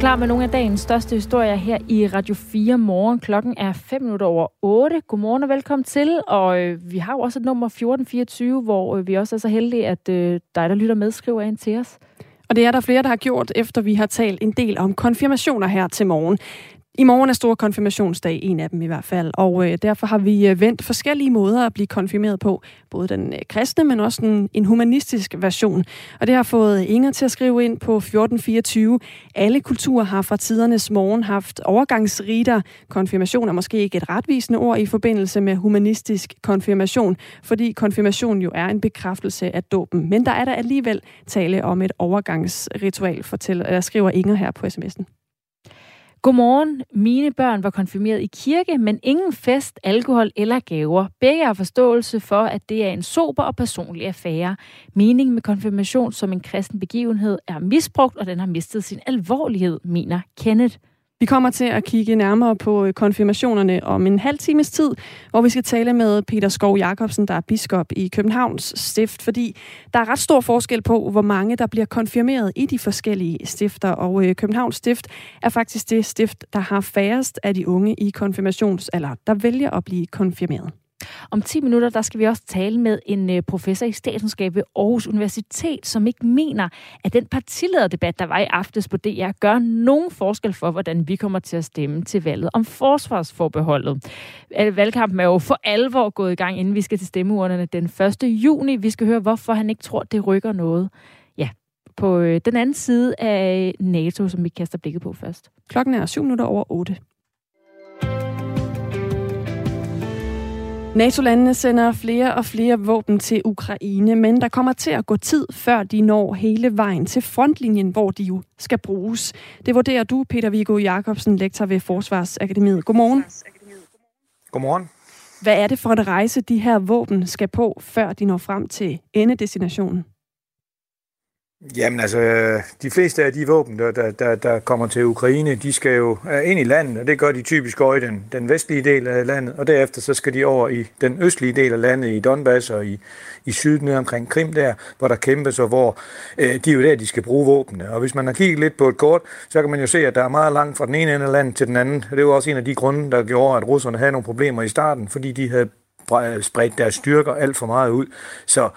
Klar med nogle af dagens største historier her i Radio 4 morgen. Klokken er 5 minutter over 8. Godmorgen og velkommen til. Og øh, vi har jo også et nummer 1424, hvor øh, vi også er så heldige, at øh, dig, der lytter med, skriver ind til os. Og det er der flere, der har gjort, efter vi har talt en del om konfirmationer her til morgen. I morgen er stor konfirmationsdag, en af dem i hvert fald, og øh, derfor har vi øh, vendt forskellige måder at blive konfirmeret på. Både den øh, kristne, men også en, en humanistisk version. Og det har fået Inger til at skrive ind på 1424. Alle kulturer har fra tidernes morgen haft overgangsriter. Konfirmation er måske ikke et retvisende ord i forbindelse med humanistisk konfirmation, fordi konfirmation jo er en bekræftelse af dåben. Men der er der alligevel tale om et overgangsritual, fortæller, øh, skriver Inger her på sms'en. Godmorgen. Mine børn var konfirmeret i kirke, men ingen fest, alkohol eller gaver. Begge har forståelse for, at det er en sober og personlig affære. Meningen med konfirmation som en kristen begivenhed er misbrugt, og den har mistet sin alvorlighed, mener Kenneth. Vi kommer til at kigge nærmere på øh, konfirmationerne om en halv times tid, hvor vi skal tale med Peter Skov Jacobsen, der er biskop i Københavns stift, fordi der er ret stor forskel på, hvor mange der bliver konfirmeret i de forskellige stifter, og øh, Københavns stift er faktisk det stift, der har færrest af de unge i konfirmationsalder, der vælger at blive konfirmeret. Om 10 minutter, der skal vi også tale med en øh, professor i statskundskab ved Aarhus Universitet, som ikke mener, at den partilederdebat, der var i aftes på DR, gør nogen forskel for, hvordan vi kommer til at stemme til valget om forsvarsforbeholdet. Øh, valgkampen er jo for alvor gået i gang, inden vi skal til stemmeurnerne den 1. juni. Vi skal høre, hvorfor han ikke tror, det rykker noget. Ja, på øh, den anden side af NATO, som vi kaster blikket på først. Klokken er 7 minutter over 8. NATO-landene sender flere og flere våben til Ukraine, men der kommer til at gå tid, før de når hele vejen til frontlinjen, hvor de jo skal bruges. Det vurderer du, Peter Viggo Jacobsen, lektor ved Forsvarsakademiet. Godmorgen. Godmorgen. Hvad er det for en rejse, de her våben skal på, før de når frem til endedestinationen? Jamen altså, de fleste af de våben, der, der, der, der kommer til Ukraine, de skal jo ind i landet, og det gør de typisk over i den, den vestlige del af landet, og derefter så skal de over i den østlige del af landet, i Donbass og i, i syd nede omkring Krim der, hvor der kæmpes, og hvor øh, de er jo der, de skal bruge våbnene. Og hvis man har kigget lidt på et kort, så kan man jo se, at der er meget langt fra den ene ende af landet til den anden. Og det var også en af de grunde, der gjorde, at russerne havde nogle problemer i starten, fordi de havde spredt deres styrker alt for meget ud. Så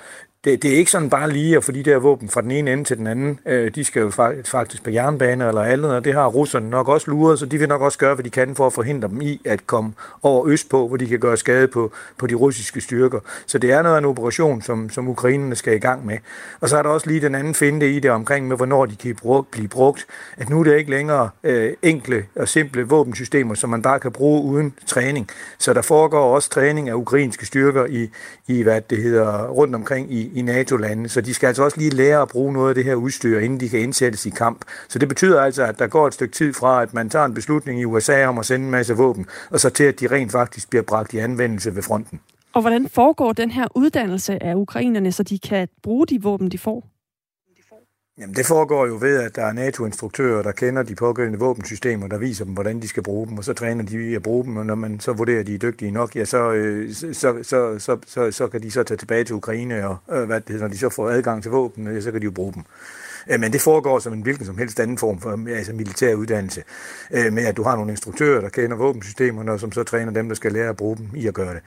det, det er ikke sådan bare lige at få de der våben fra den ene ende til den anden. Øh, de skal jo faktisk på jernbane eller andet, og det har russerne nok også luret, så de vil nok også gøre, hvad de kan for at forhindre dem i at komme over østpå, hvor de kan gøre skade på, på de russiske styrker. Så det er noget af en operation, som, som ukrainerne skal i gang med. Og så er der også lige den anden finde i det omkring med, hvornår de kan blive brugt. At nu er det ikke længere øh, enkle og simple våbensystemer, som man bare kan bruge uden træning. Så der foregår også træning af ukrainske styrker i, i hvad det hedder, rundt omkring i, i NATO-landene, så de skal altså også lige lære at bruge noget af det her udstyr, inden de kan indsættes i kamp. Så det betyder altså, at der går et stykke tid fra, at man tager en beslutning i USA om at sende en masse våben, og så til, at de rent faktisk bliver bragt i anvendelse ved fronten. Og hvordan foregår den her uddannelse af ukrainerne, så de kan bruge de våben, de får? Jamen det foregår jo ved, at der er NATO-instruktører, der kender de pågældende våbensystemer, der viser dem, hvordan de skal bruge dem, og så træner de i at bruge dem, og når man så vurderer, at de er dygtige nok, ja, så, øh, så, så, så, så, så kan de så tage tilbage til Ukraine, og øh, hvad det, når de så får adgang til våben, ja, så kan de jo bruge dem. Øh, men det foregår som en hvilken som helst anden form for mm, altså militær uddannelse, øh, med at du har nogle instruktører, der kender våbensystemerne, og som så træner dem, der skal lære at bruge dem i at gøre det.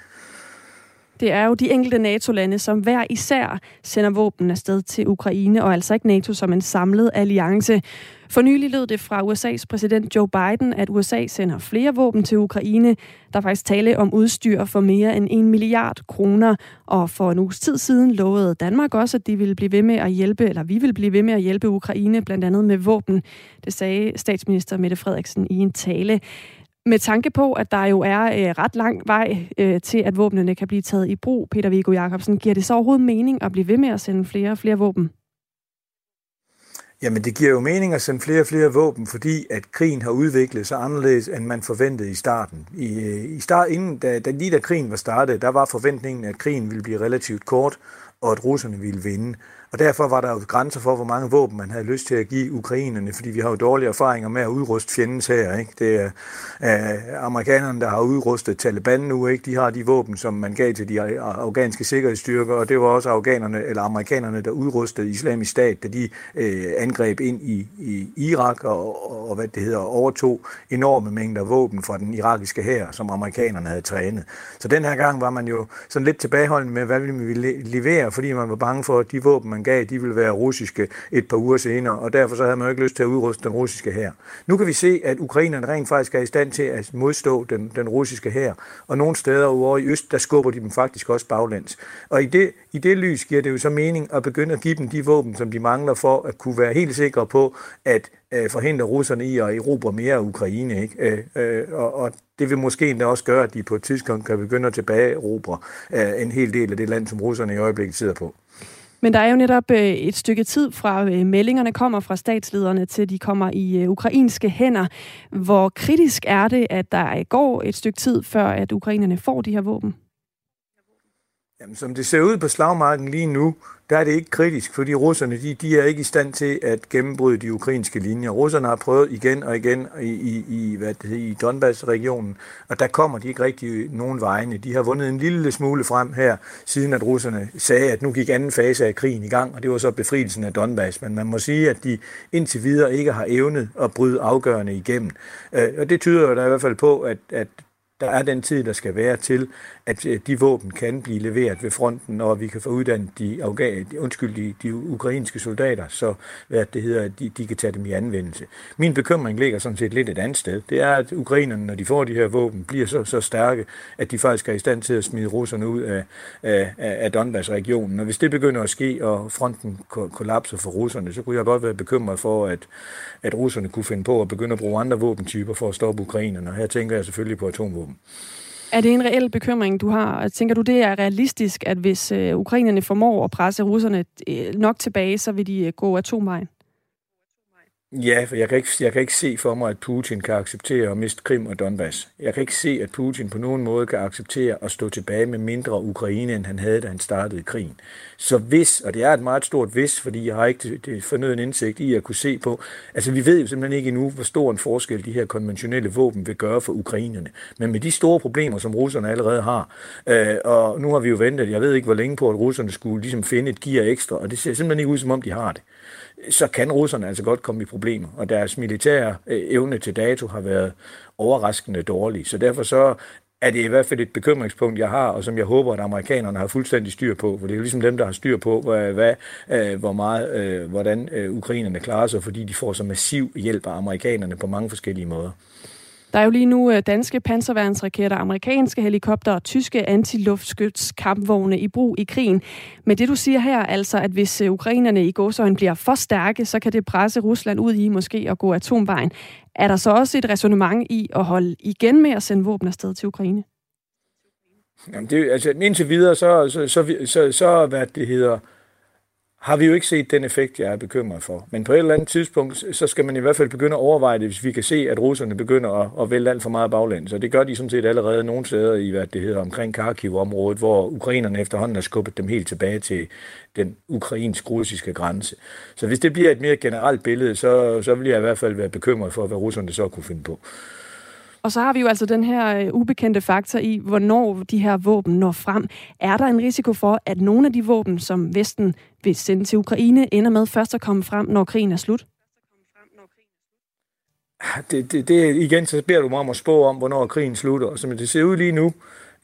Det er jo de enkelte NATO-lande, som hver især sender våben afsted til Ukraine, og altså ikke NATO som en samlet alliance. For nylig lød det fra USA's præsident Joe Biden, at USA sender flere våben til Ukraine. Der er faktisk tale om udstyr for mere end en milliard kroner. Og for en uges tid siden lovede Danmark også, at de ville blive ved med at hjælpe, eller vi vil blive ved med at hjælpe Ukraine, blandt andet med våben. Det sagde statsminister Mette Frederiksen i en tale. Med tanke på, at der jo er øh, ret lang vej øh, til, at våbnene kan blive taget i brug, Peter Viggo Jacobsen, giver det så overhovedet mening at blive ved med at sende flere og flere våben? Jamen, det giver jo mening at sende flere og flere våben, fordi at krigen har udviklet sig anderledes, end man forventede i starten. I, øh, i start, inden, da, da, lige da krigen var startet, der var forventningen, at krigen ville blive relativt kort, og at russerne ville vinde. Og derfor var der jo grænser for, hvor mange våben man havde lyst til at give ukrainerne, fordi vi har jo dårlige erfaringer med at udruste fjendens her. Ikke? Det er øh, amerikanerne, der har udrustet Taliban nu. Ikke? De har de våben, som man gav til de afghanske sikkerhedsstyrker, og det var også afghanerne eller amerikanerne, der udrustede islamisk stat, da de øh, angreb ind i, i Irak og, og hvad det hedder, overtog enorme mængder våben fra den irakiske hær, som amerikanerne havde trænet. Så den her gang var man jo sådan lidt tilbageholdende med, hvad vi ville levere, fordi man var bange for, at de våben, man gav, de ville være russiske et par uger senere, og derfor så havde man jo ikke lyst til at udruste den russiske her. Nu kan vi se, at ukrainerne rent faktisk er i stand til at modstå den, den russiske her, og nogle steder over i øst, der skubber de dem faktisk også baglæns. Og i det, i det lys giver det jo så mening at begynde at give dem de våben, som de mangler for at kunne være helt sikre på, at øh, forhindre russerne i at erobre mere af Ukraine. Ikke? Øh, øh, og, og det vil måske endda også gøre, at de på et tidspunkt kan begynde at tilbageerobre øh, en hel del af det land, som russerne i øjeblikket sidder på. Men der er jo netop øh, et stykke tid fra øh, meldingerne kommer fra statslederne til de kommer i øh, ukrainske hænder. Hvor kritisk er det, at der går et stykke tid før, at ukrainerne får de her våben? Jamen, som det ser ud på slagmarken lige nu, der er det ikke kritisk, fordi russerne de, de er ikke i stand til at gennembryde de ukrainske linjer. Russerne har prøvet igen og igen i, i, i, hvad det hedder, i Donbass-regionen, og der kommer de ikke rigtig nogen vegne. De har vundet en lille smule frem her, siden at russerne sagde, at nu gik anden fase af krigen i gang, og det var så befrielsen af Donbass. Men man må sige, at de indtil videre ikke har evnet at bryde afgørende igennem. Øh, og det tyder jo da i hvert fald på, at, at der er den tid, der skal være til, at øh, de våben kan blive leveret ved fronten, og vi kan få uddannet de, afga- undskyld, de, de ukrainske soldater, så hvad det hedder, at de, de kan tage dem i anvendelse. Min bekymring ligger sådan set lidt et andet sted. Det er, at ukrainerne, når de får de her våben, bliver så, så stærke, at de faktisk er i stand til at smide russerne ud af, af, af Donbass-regionen. Og hvis det begynder at ske, og fronten kollapser for russerne, så kunne jeg godt være bekymret for, at, at russerne kunne finde på at begynde at bruge andre våbentyper for at stoppe ukrainerne. Og her tænker jeg selvfølgelig på atomvåben. Er det en reel bekymring, du har? Tænker du, det er realistisk, at hvis øh, ukrainerne formår at presse russerne øh, nok tilbage, så vil de øh, gå atomvejen? Ja, for jeg kan, ikke, jeg kan ikke se for mig, at Putin kan acceptere at miste Krim og Donbass. Jeg kan ikke se, at Putin på nogen måde kan acceptere at stå tilbage med mindre Ukraine, end han havde, da han startede krigen. Så hvis, og det er et meget stort hvis, fordi jeg har ikke det, det fornøden indsigt i at kunne se på, altså vi ved jo simpelthen ikke endnu, hvor stor en forskel de her konventionelle våben vil gøre for ukrainerne. Men med de store problemer, som russerne allerede har, øh, og nu har vi jo ventet, jeg ved ikke hvor længe på, at russerne skulle ligesom finde et gear ekstra, og det ser simpelthen ikke ud, som om de har det så kan russerne altså godt komme i problemer, og deres militære øh, evne til dato har været overraskende dårlig. Så derfor så er det i hvert fald et bekymringspunkt, jeg har, og som jeg håber, at amerikanerne har fuldstændig styr på, for det er jo ligesom dem, der har styr på, hvad, hvad, øh, hvor meget, øh, hvordan ukrainerne klarer sig, fordi de får så massiv hjælp af amerikanerne på mange forskellige måder. Der er jo lige nu øh, danske panserværnsraketter, amerikanske helikopter og tyske antiluftskytskampvogne i brug i krigen. Men det du siger her, altså at hvis øh, ukrainerne i gåsøjen bliver for stærke, så kan det presse Rusland ud i måske at gå atomvejen. Er der så også et resonemang i at holde igen med at sende våben afsted til Ukraine? Jamen det, altså, indtil videre, så, så, så, så, så hvad det hedder, har vi jo ikke set den effekt, jeg er bekymret for. Men på et eller andet tidspunkt, så skal man i hvert fald begynde at overveje det, hvis vi kan se, at russerne begynder at, at vælge alt for meget baglæns. Så det gør de sådan set allerede nogle steder i, hvad det hedder, omkring Kharkiv-området, hvor ukrainerne efterhånden har skubbet dem helt tilbage til den ukrainsk-russiske grænse. Så hvis det bliver et mere generelt billede, så, så vil jeg i hvert fald være bekymret for, hvad russerne så kunne finde på. Og så har vi jo altså den her øh, ubekendte faktor i, hvornår de her våben når frem. Er der en risiko for, at nogle af de våben, som Vesten vil sende til Ukraine, ender med først at komme frem, når krigen er slut? Det, det, det igen, så beder du mig om at spå om, hvornår krigen slutter. Og som det ser ud lige nu,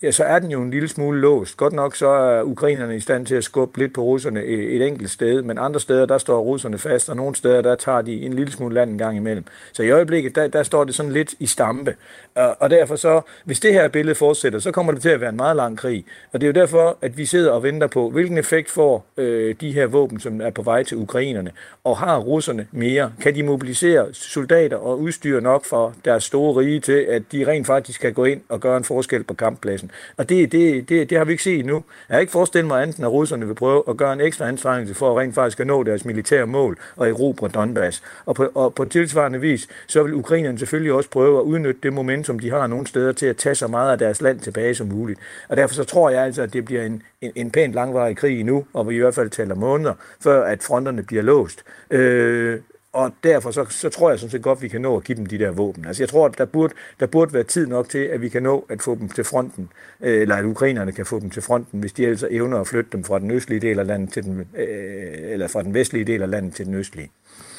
ja, så er den jo en lille smule låst. Godt nok så er ukrainerne i stand til at skubbe lidt på russerne et enkelt sted, men andre steder, der står russerne fast, og nogle steder, der tager de en lille smule land en gang imellem. Så i øjeblikket, der, der står det sådan lidt i stampe. Og derfor så, hvis det her billede fortsætter, så kommer det til at være en meget lang krig. Og det er jo derfor, at vi sidder og venter på, hvilken effekt får øh, de her våben, som er på vej til ukrainerne. Og har russerne mere? Kan de mobilisere soldater og udstyr nok for deres store rige til, at de rent faktisk kan gå ind og gøre en forskel på kamppladsen? Og det, det, det, det har vi ikke set endnu. Jeg har ikke forestillet mig andet, at russerne vil prøve at gøre en ekstra anstrengelse for at rent faktisk at nå deres militære mål og erobre Donbass. Og på, og på tilsvarende vis, så vil ukrainerne selvfølgelig også prøve at udnytte det momentum, de har nogle steder til at tage så meget af deres land tilbage som muligt. Og derfor så tror jeg altså, at det bliver en, en, en pænt langvarig krig nu, og vi i hvert fald taler måneder, før at fronterne bliver låst. Øh, og derfor så, så tror jeg sådan set godt, at vi kan nå at give dem de der våben. Altså jeg tror, at der burde, der burde være tid nok til, at vi kan nå at få dem til fronten, øh, eller at ukrainerne kan få dem til fronten, hvis de altså evner at flytte dem fra den østlige del af landet til den, øh, eller fra den vestlige del af landet til den østlige.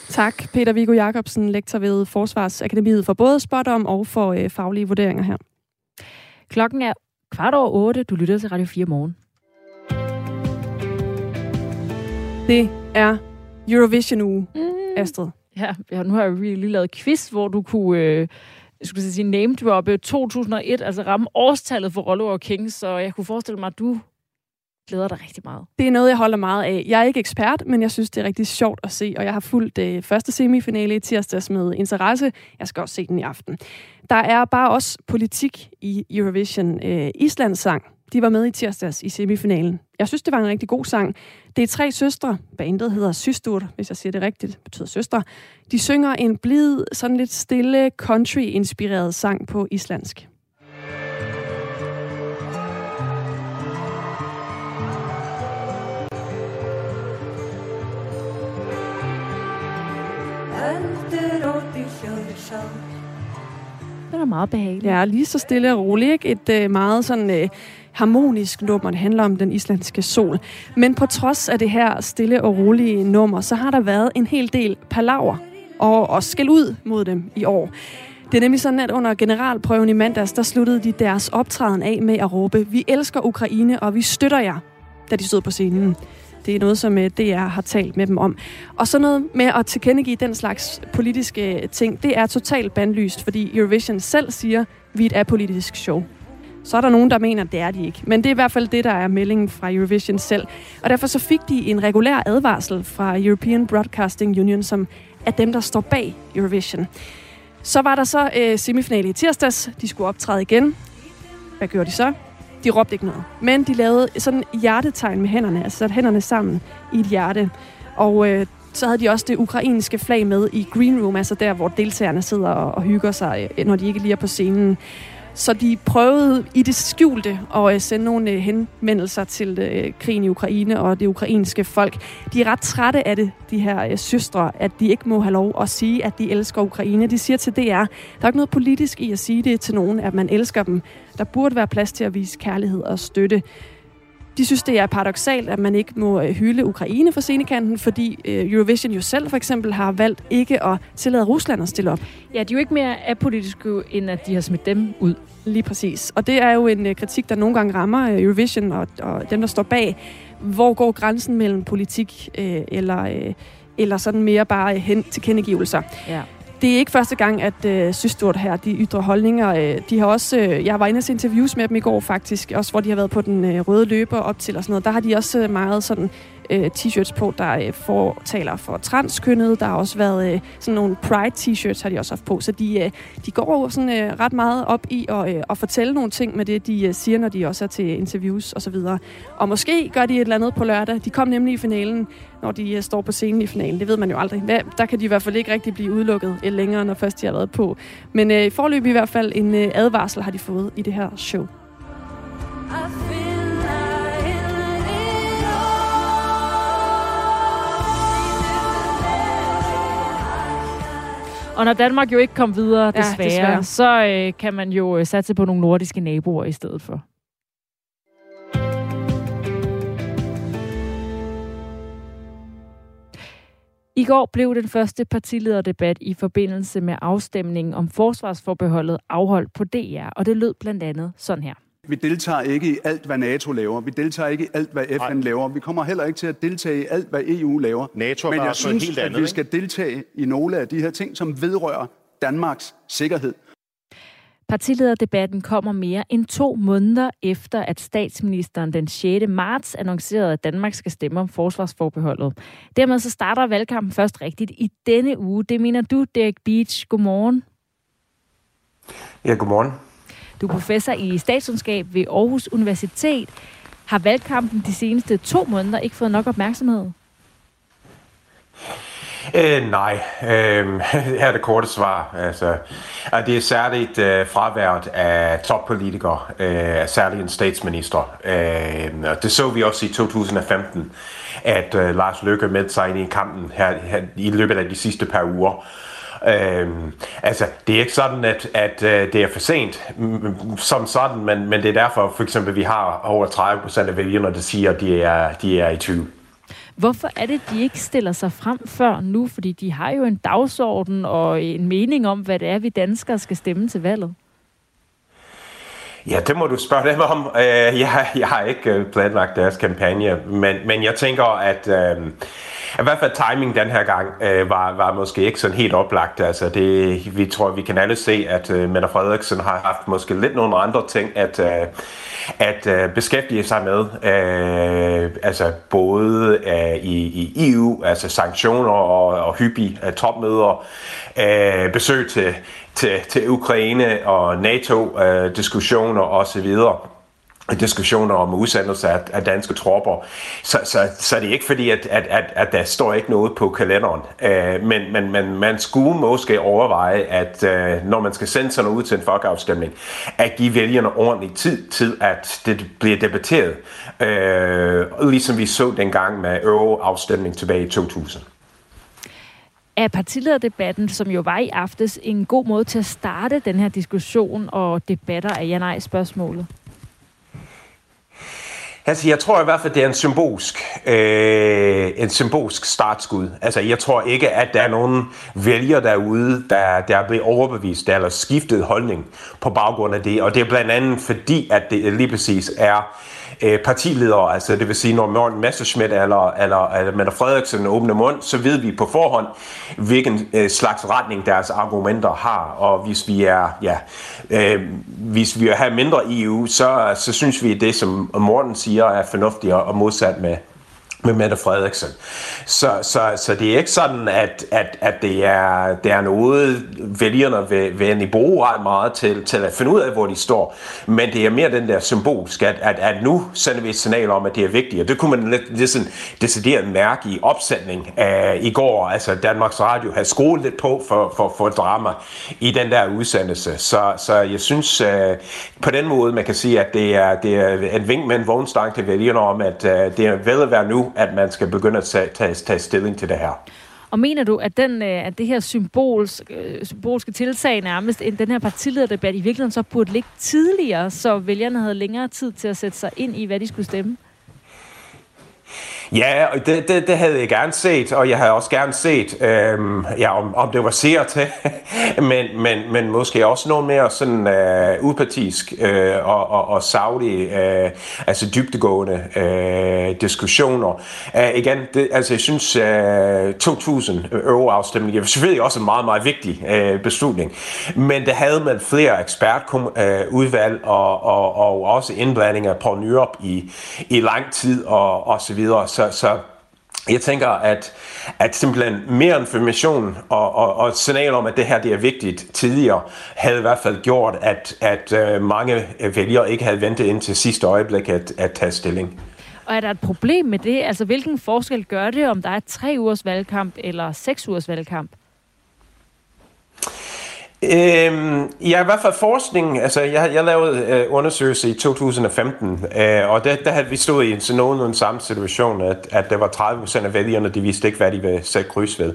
Tak, Peter Viggo Jacobsen, lektor ved Forsvarsakademiet for både om og for øh, faglige vurderinger her. Klokken er kvart over otte. Du lytter til Radio 4 morgen. Det er Eurovision uge, mm. Astrid. Ja, nu har jeg lige lavet quiz, hvor du kunne... Øh, jeg skulle sige name droppe 2001, altså ramme årstallet for Rollo og King, så jeg kunne forestille mig, at du glæder dig rigtig meget. Det er noget, jeg holder meget af. Jeg er ikke ekspert, men jeg synes, det er rigtig sjovt at se, og jeg har fulgt det øh, første semifinale i tirsdags med interesse. Jeg skal også se den i aften. Der er bare også politik i Eurovision. Øh, Islands sang, de var med i tirsdags i semifinalen. Jeg synes, det var en rigtig god sang. Det er tre søstre. Bandet hedder Systur, hvis jeg siger det rigtigt, betyder søstre. De synger en blid, sådan lidt stille, country-inspireret sang på islandsk. Det er meget behageligt. Ja, lige så stille og roligt. Ikke? Et øh, meget sådan øh, harmonisk nummer. Det handler om den islandske sol. Men på trods af det her stille og rolige nummer, så har der været en hel del palaver og, og skæld ud mod dem i år. Det er nemlig sådan, at under generalprøven i mandags, der sluttede de deres optræden af med at råbe, vi elsker Ukraine, og vi støtter jer, da de stod på scenen. Det er noget, som øh, DR har talt med dem om. Og så noget med at tilkendegive den slags politiske ting, det er totalt bandlyst, fordi Eurovision selv siger, vi er et apolitisk show. Så er der nogen, der mener, at det er de ikke. Men det er i hvert fald det, der er meldingen fra Eurovision selv. Og derfor så fik de en regulær advarsel fra European Broadcasting Union, som er dem, der står bag Eurovision. Så var der så øh, semifinale i tirsdags. De skulle optræde igen. Hvad gjorde de så? De råbte ikke noget. Men de lavede sådan hjertetegn med hænderne, altså satte hænderne sammen i et hjerte. Og øh, så havde de også det ukrainske flag med i Green Room, altså der, hvor deltagerne sidder og, og hygger sig, øh, når de ikke lige er på scenen. Så de prøvede i det skjulte at øh, sende nogle øh, henvendelser til øh, krigen i Ukraine og det ukrainske folk. De er ret trætte af det, de her søstre, at de ikke må have lov at sige, at de elsker Ukraine. De siger til DR, der er ikke noget politisk i at sige det til nogen, at man elsker dem. Der burde være plads til at vise kærlighed og støtte. De synes, det er paradoxalt, at man ikke må hylde Ukraine for scenekanten, fordi Eurovision jo selv for eksempel har valgt ikke at tillade Rusland at stille op. Ja, de er jo ikke mere apolitiske, end at de har smidt dem ud. Lige præcis. Og det er jo en uh, kritik, der nogle gange rammer Eurovision og, og dem, der står bag. Hvor går grænsen mellem politik uh, eller, uh, eller sådan mere bare hen til kendegivelser? Ja. Det er ikke første gang, at øh, Systort her, de ytre holdninger. øh, de har også, øh, jeg var inde og se interviews med dem i går faktisk, også hvor de har været på den øh, røde løber op til og sådan noget. Der har de også øh, meget sådan øh, t-shirts på, der øh, fortaler for transkønnet. Der har også været øh, sådan nogle pride-t-shirts, har de også haft på. Så de, øh, de går jo sådan øh, ret meget op i at, øh, at fortælle nogle ting med det, de øh, siger, når de også er til interviews osv. Og, og måske gør de et eller andet på lørdag. De kom nemlig i finalen, når de øh, står på scenen i finalen. Det ved man jo aldrig. Hvad, der kan de i hvert fald ikke rigtig blive udelukket øh, længere, når først de har været på. Men øh, forløb i hvert fald en øh, advarsel har de fået i det her show. I feel Og når Danmark jo ikke kom videre, desværre, ja, desværre. så øh, kan man jo øh, satse på nogle nordiske naboer i stedet for. I går blev den første partilederdebat i forbindelse med afstemningen om forsvarsforbeholdet afholdt på DR, og det lød blandt andet sådan her. Vi deltager ikke i alt, hvad NATO laver. Vi deltager ikke i alt, hvad FN Nej. laver. Vi kommer heller ikke til at deltage i alt, hvad EU laver. NATO Men jeg synes, helt andet, at vi skal deltage i nogle af de her ting, som vedrører Danmarks sikkerhed. Partilederdebatten kommer mere end to måneder efter, at statsministeren den 6. marts annoncerede, at Danmark skal stemme om forsvarsforbeholdet. Dermed så starter valgkampen først rigtigt i denne uge. Det mener du, Derek Beach. Godmorgen. Ja, godmorgen. Du er professor i statskundskab ved Aarhus Universitet. Har valgkampen de seneste to måneder ikke fået nok opmærksomhed? Øh, nej, øh, her er det korte svar. Altså, at det er særligt øh, fraværet af toppolitikere, øh, særligt en statsminister. Øh, det så vi også i 2015, at øh, Lars Løkke med sig ind i kampen her, her i løbet af de sidste par uger. Øhm, altså, det er ikke sådan, at, at øh, det er for sent som sådan, men, men det er derfor, for eksempel, vi har over 30 procent af vælgerne, der siger, at de er, de er i tvivl. Hvorfor er det, de ikke stiller sig frem før nu? Fordi de har jo en dagsorden og en mening om, hvad det er, vi danskere skal stemme til valget. Ja, det må du spørge dem om. Uh, jeg, jeg har ikke øh, planlagt deres kampagne, men, men jeg tænker, at uh, i hvert fald timing den her gang øh, var, var måske ikke sådan helt oplagt. Altså det, vi tror, vi kan alle se, at øh, Mette Frederiksen har haft måske lidt nogle andre ting at, øh, at øh, beskæftige sig med. Øh, altså både øh, i, i EU, altså sanktioner og, og hyppige øh, topmøder, øh, besøg til til, til Ukraine og NATO-diskussioner øh, osv., diskussioner om udsendelse af, af danske tropper. Så, så, så det er ikke fordi, at, at, at, at der står ikke noget på kalenderen. Øh, men, men, men man skulle måske overveje, at øh, når man skal sende sådan noget ud til en folkeafstemning, at give vælgerne ordentlig tid til, at det bliver debatteret. Øh, ligesom vi så dengang med euroafstemning tilbage i 2000. Er partilederdebatten, som jo var i aftes, en god måde til at starte den her diskussion og debatter af ja-nej-spørgsmålet? Altså, jeg tror i hvert fald, det er en symbolsk, øh, en symbolsk startskud. Altså, jeg tror ikke, at der er nogen vælger derude, der, der er blevet overbevist eller skiftet holdning på baggrund af det. Og det er blandt andet fordi, at det lige præcis er øh, partiledere, altså det vil sige, når Morten Messerschmidt eller, eller, eller Mette Frederiksen åbner mund, så ved vi på forhånd, hvilken øh, slags retning deres argumenter har, og hvis vi er, ja, øh, hvis vi har mindre EU, så, så synes vi, at det, som Morten siger, er fornuftigt og modsat med, med Mette Frederiksen. Så, så, så det er ikke sådan, at, at, at det, er, det er noget, vælgerne vil, vil bruge ret meget til, til at finde ud af, hvor de står. Men det er mere den der symbolsk, at, at, at nu sender vi et signal om, at det er vigtigt. Og det kunne man lidt, lidt sådan decideret mærke i opsætning af i går. Altså Danmarks Radio havde skruet lidt på for, for, for drama i den der udsendelse. Så, så jeg synes uh, på den måde, man kan sige, at det er, det er en vink med en vognstang til vælgerne om, at uh, det er vel at være nu, at man skal begynde at tage, tage, tage stilling til det her. Og mener du, at, den, øh, at det her symbols, øh, symbolske tiltag nærmest, end den her partilederdebat i virkeligheden så burde ligge tidligere, så vælgerne havde længere tid til at sætte sig ind i, hvad de skulle stemme? Ja, det, det, det havde jeg gerne set, og jeg havde også gerne set, øhm, ja, om, om det var ser til, men, men, men måske også noget mere sådan øh, upartisk øh, og, og, og savlig, øh, altså dybtegående øh, diskussioner. Uh, igen, det, altså jeg synes, øh, 2000 euro-afstemning er selvfølgelig også en meget, meget vigtig øh, beslutning, men det havde man flere ekspertudvalg øh, og, og, og også indblandinger på Nyrup i, i lang tid og, og så videre, så så, jeg tænker, at, at simpelthen mere information og, og, og et signal om, at det her det er vigtigt tidligere, havde i hvert fald gjort, at, at øh, mange øh, vælgere ikke havde ventet ind til sidste øjeblik at, at tage stilling. Og er der et problem med det? Altså, hvilken forskel gør det, om der er tre ugers valgkamp eller seks ugers valgkamp? Øhm, ja, i hvert fald forskning. Altså, jeg, jeg lavede øh, undersøgelse i 2015, øh, og der, der havde vi stået i en sådan nogenlunde samme situation, at, at der var 30 procent af vælgerne, de vidste ikke, hvad de ville sætte kryds ved.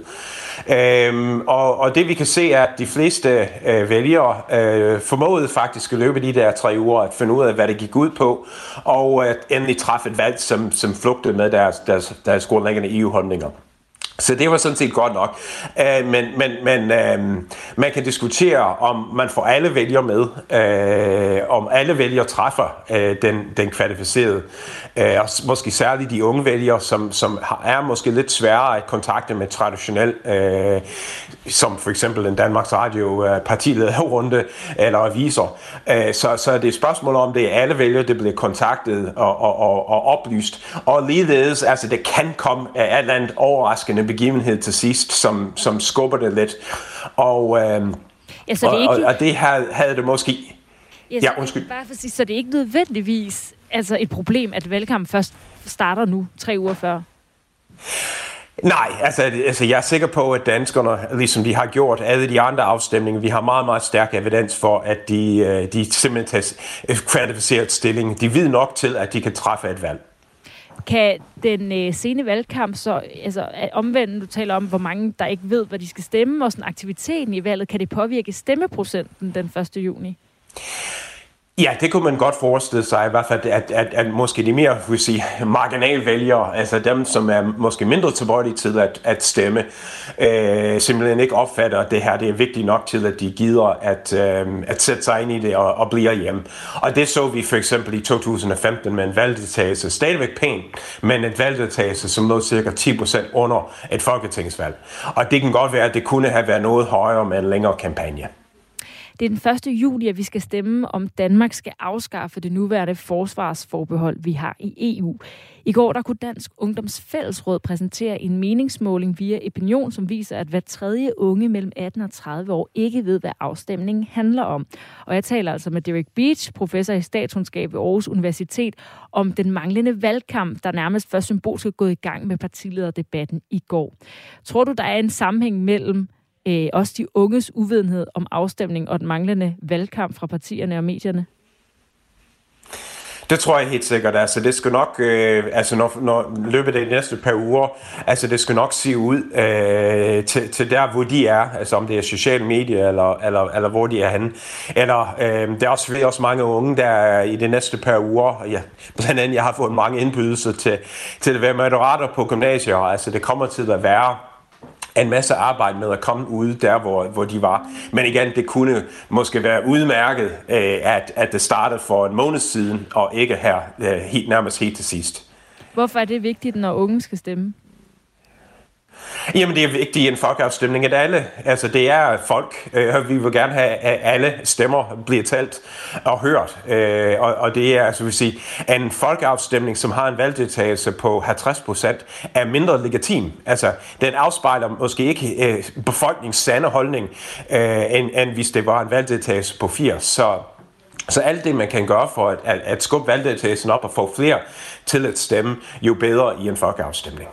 Øhm, og, og det vi kan se er, at de fleste øh, vælgere øh, formåede faktisk at løbe de der tre uger at finde ud af, hvad det gik ud på, og at endelig træffe et valg, som, som flugtede med deres, deres, deres grundlæggende EU-holdninger. Så det var sådan set godt nok. Øh, men men, men øh, man kan diskutere, om man får alle vælger med, øh, om alle vælger træffer øh, den, den kvalificerede. Øh, og måske særligt de unge vælgere, som, som er måske lidt sværere at kontakte med traditionel, øh, som for eksempel en Danmarks Radio øh, uh, partilederrunde eller aviser. Øh, så, så det er et spørgsmål om, det er alle vælgere, der bliver kontaktet og, og, og, og oplyst. Og ligeledes, altså det kan komme af et eller andet overraskende begivenhed til sidst, som, som skubber det lidt. Og, øh, ja, så det ikke... og, og det havde, havde det måske... Ja, ja undskyld. Bare for at sige, så det er ikke nødvendigvis altså et problem, at valgkampen først starter nu, tre uger før? Nej, altså, altså jeg er sikker på, at danskerne, ligesom de har gjort alle de andre afstemninger, vi har meget, meget stærk evidens for, at de, øh, de simpelthen tager kvalificeret stilling. De ved nok til, at de kan træffe et valg. Kan den øh, sene valgkamp så, altså omvendt, du taler om, hvor mange der ikke ved, hvad de skal stemme, og sådan aktiviteten i valget, kan det påvirke stemmeprocenten den 1. juni? Ja, det kunne man godt forestille sig, i hvert fald, at, at, at måske de mere vil sige, marginalvælgere, altså dem, som er måske mindre tilbøjelige til at, at stemme, øh, simpelthen ikke opfatter, at det her det er vigtigt nok til, at de gider at, øh, at sætte sig ind i det og, og blive hjemme. Og det så vi for eksempel i 2015 med en valgdeltagelse, stadigvæk pænt, men en valgdeltagelse, som lå cirka 10% under et folketingsvalg. Og det kan godt være, at det kunne have været noget højere med en længere kampagne. Det er den 1. juli, at vi skal stemme, om Danmark skal afskaffe det nuværende forsvarsforbehold, vi har i EU. I går der kunne Dansk Ungdoms Fællesråd præsentere en meningsmåling via Opinion, som viser, at hver tredje unge mellem 18 og 30 år ikke ved, hvad afstemningen handler om. Og jeg taler altså med Derek Beach, professor i statskundskab ved Aarhus Universitet, om den manglende valgkamp, der nærmest først symbolsk er gået i gang med partilederdebatten i går. Tror du, der er en sammenhæng mellem øh, også de unges uvidenhed om afstemning og den manglende valgkamp fra partierne og medierne? Det tror jeg helt sikkert. Altså, det skal nok, øh, altså når, når løbet af de næste par uger, altså det skal nok se ud øh, til, til der, hvor de er, altså om det er sociale medier, eller, eller, eller hvor de er henne. Eller øh, der er også, også mange unge, der i de næste par uger, ja, blandt andet jeg har fået mange indbydelser til, til at være moderater på gymnasier, altså det kommer til at være en masse arbejde med at komme ud der, hvor, hvor de var. Men igen, det kunne måske være udmærket, øh, at, at det startede for en måned siden, og ikke her øh, helt, nærmest helt til sidst. Hvorfor er det vigtigt, når unge skal stemme? Jamen, det er vigtigt i en folkeafstemning, at alle, altså det er folk, øh, vi vil gerne have, at alle stemmer bliver talt og hørt. Øh, og, og det er, altså vil sige, en folkeafstemning, som har en valgdeltagelse på 50 procent, er mindre legitim. Altså, den afspejler måske ikke øh, befolkningens sande holdning, øh, end, end hvis det var en valgdeltagelse på 80. Så så alt det, man kan gøre for at, at, at skubbe valgdeltagelsen op og få flere til at stemme, jo bedre i en folkeafstemning.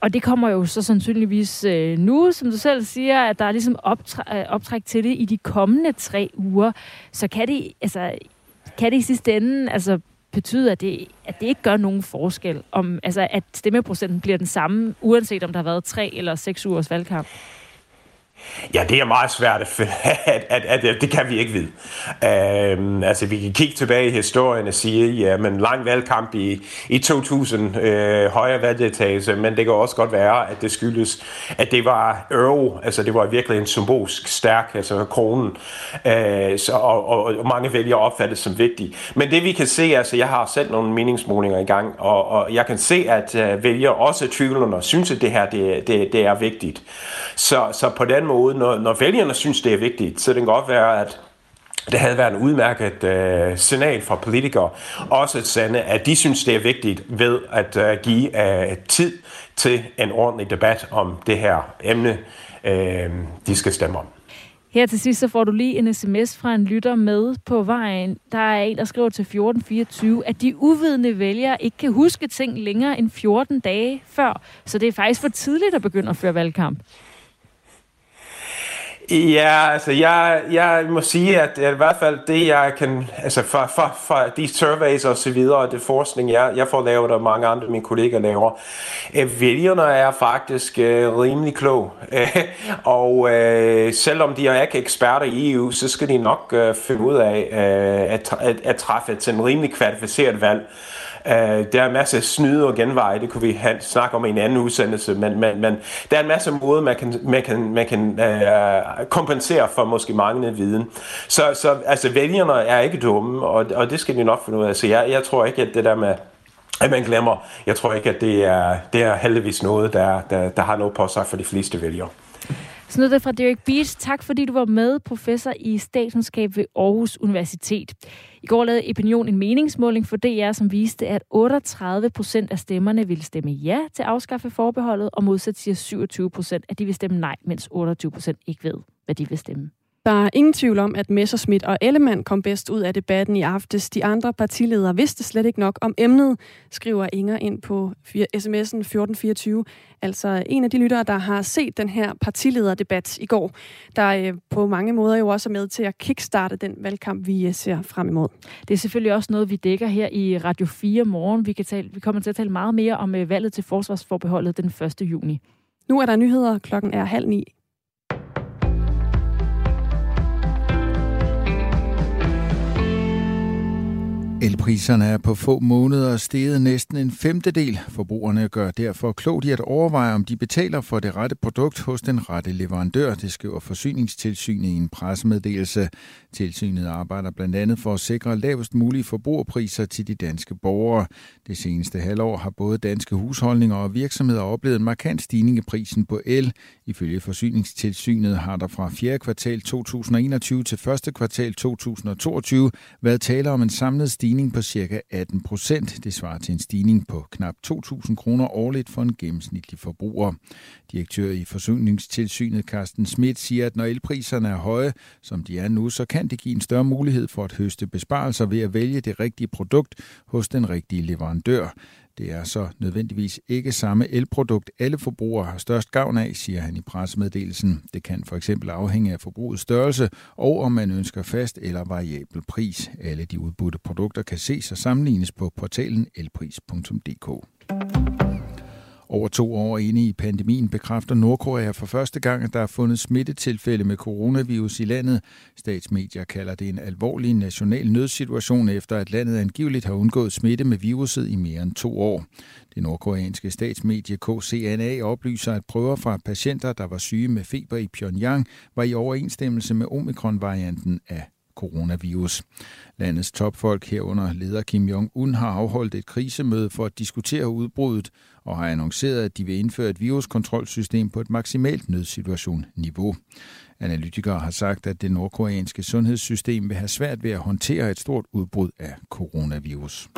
Og det kommer jo så sandsynligvis øh, nu, som du selv siger, at der er ligesom optræ- øh, optræk til det i de kommende tre uger. Så kan det, altså, kan det i sidste ende altså, betyde, at det, at det ikke gør nogen forskel, om, altså, at stemmeprocenten bliver den samme, uanset om der har været tre eller seks ugers valgkamp? Ja, det er meget svært at, at, at, at, at det kan vi ikke vide. Øhm, altså, vi kan kigge tilbage i historien og sige, ja, men lang valgkamp i, i 2000, øh, højere valgdeltagelse, men det kan også godt være, at det skyldes, at det var euro, altså det var virkelig en symbolsk stærk, altså kronen, øh, så, og, og, og mange vælgere opfattet som vigtig. Men det vi kan se, altså jeg har selv nogle meningsmålinger i gang, og, og jeg kan se, at øh, vælgere også og synes, at det her det, det, det er vigtigt. Så, så på den måde, når, når vælgerne synes, det er vigtigt, så det kan godt være, at det havde været en udmærket øh, signal fra politikere, også at sende, at de synes, det er vigtigt ved at øh, give øh, tid til en ordentlig debat om det her emne, øh, de skal stemme om. Her til sidst så får du lige en sms fra en lytter med på vejen. Der er en, der skriver til 1424, at de uvidende vælgere ikke kan huske ting længere end 14 dage før. Så det er faktisk for tidligt at begynde at føre valgkamp. Ja, altså jeg, jeg må sige, at i hvert fald det, jeg kan, altså fra, fra, fra de surveys og så videre, og det forskning, jeg, jeg får lavet, og mange andre mine kolleger laver, øh, vælgerne er faktisk øh, rimelig klog. Og øh, selvom de er ikke eksperter i EU, så skal de nok øh, finde ud af øh, at, at, at træffe et en rimelig kvalificeret valg. Uh, der er masser masse snyde og genveje, det kunne vi have, snakke om i en anden udsendelse, men, men, men der er en masse måder, man kan, man kan, man kan uh, kompensere for måske manglende viden. Så, så altså, vælgerne er ikke dumme, og, og det skal vi nok finde ud af. Så jeg, jeg tror ikke, at det der med at man glemmer, jeg tror ikke, at det er, det er heldigvis noget, der, der, der har noget på sig for de fleste vælgere. Så det fra Derek Beach. Tak fordi du var med, professor i statskundskab ved Aarhus Universitet. I går lavede Opinion en meningsmåling for DR, som viste, at 38 procent af stemmerne ville stemme ja til at afskaffe forbeholdet, og modsat siger 27 procent, at de vil stemme nej, mens 28 procent ikke ved, hvad de vil stemme. Der er ingen tvivl om, at Messerschmidt og Ellemann kom bedst ud af debatten i aftes. De andre partiledere vidste slet ikke nok om emnet, skriver Inger ind på sms'en 1424. Altså en af de lyttere, der har set den her partilederdebat i går, der øh, på mange måder jo også er med til at kickstarte den valgkamp, vi øh, ser frem imod. Det er selvfølgelig også noget, vi dækker her i Radio 4 morgen. Vi, kan tale, vi kommer til at tale meget mere om øh, valget til forsvarsforbeholdet den 1. juni. Nu er der nyheder. Klokken er halv ni. Elpriserne er på få måneder steget næsten en femtedel. Forbrugerne gør derfor klogt i at overveje, om de betaler for det rette produkt hos den rette leverandør, det skriver Forsyningstilsynet i en pressemeddelelse. Tilsynet arbejder blandt andet for at sikre lavest mulige forbrugerpriser til de danske borgere. Det seneste halvår har både danske husholdninger og virksomheder oplevet en markant stigning i prisen på el. Ifølge Forsyningstilsynet har der fra 4. kvartal 2021 til 1. kvartal 2022 været tale om en samlet stigning på ca. 18 procent. Det svarer til en stigning på knap 2.000 kroner årligt for en gennemsnitlig forbruger. Direktør i Forsyningstilsynet Carsten Schmidt siger, at når elpriserne er høje, som de er nu, så kan kan det give en større mulighed for at høste besparelser ved at vælge det rigtige produkt hos den rigtige leverandør. Det er så nødvendigvis ikke samme elprodukt, alle forbrugere har størst gavn af, siger han i pressemeddelelsen. Det kan for eksempel afhænge af forbrugets størrelse, og om man ønsker fast eller variabel pris. Alle de udbudte produkter kan ses og sammenlignes på portalen elpris.dk. Over to år inde i pandemien bekræfter Nordkorea for første gang, at der er fundet smittetilfælde med coronavirus i landet. Statsmedier kalder det en alvorlig national nødsituation, efter at landet angiveligt har undgået smitte med viruset i mere end to år. Det nordkoreanske statsmedie KCNA oplyser, at prøver fra patienter, der var syge med feber i Pyongyang, var i overensstemmelse med omikron-varianten af coronavirus. Landets topfolk herunder leder Kim Jong-un har afholdt et krisemøde for at diskutere udbruddet og har annonceret, at de vil indføre et viruskontrolsystem på et maksimalt nødsituation-niveau. Analytikere har sagt, at det nordkoreanske sundhedssystem vil have svært ved at håndtere et stort udbrud af coronavirus.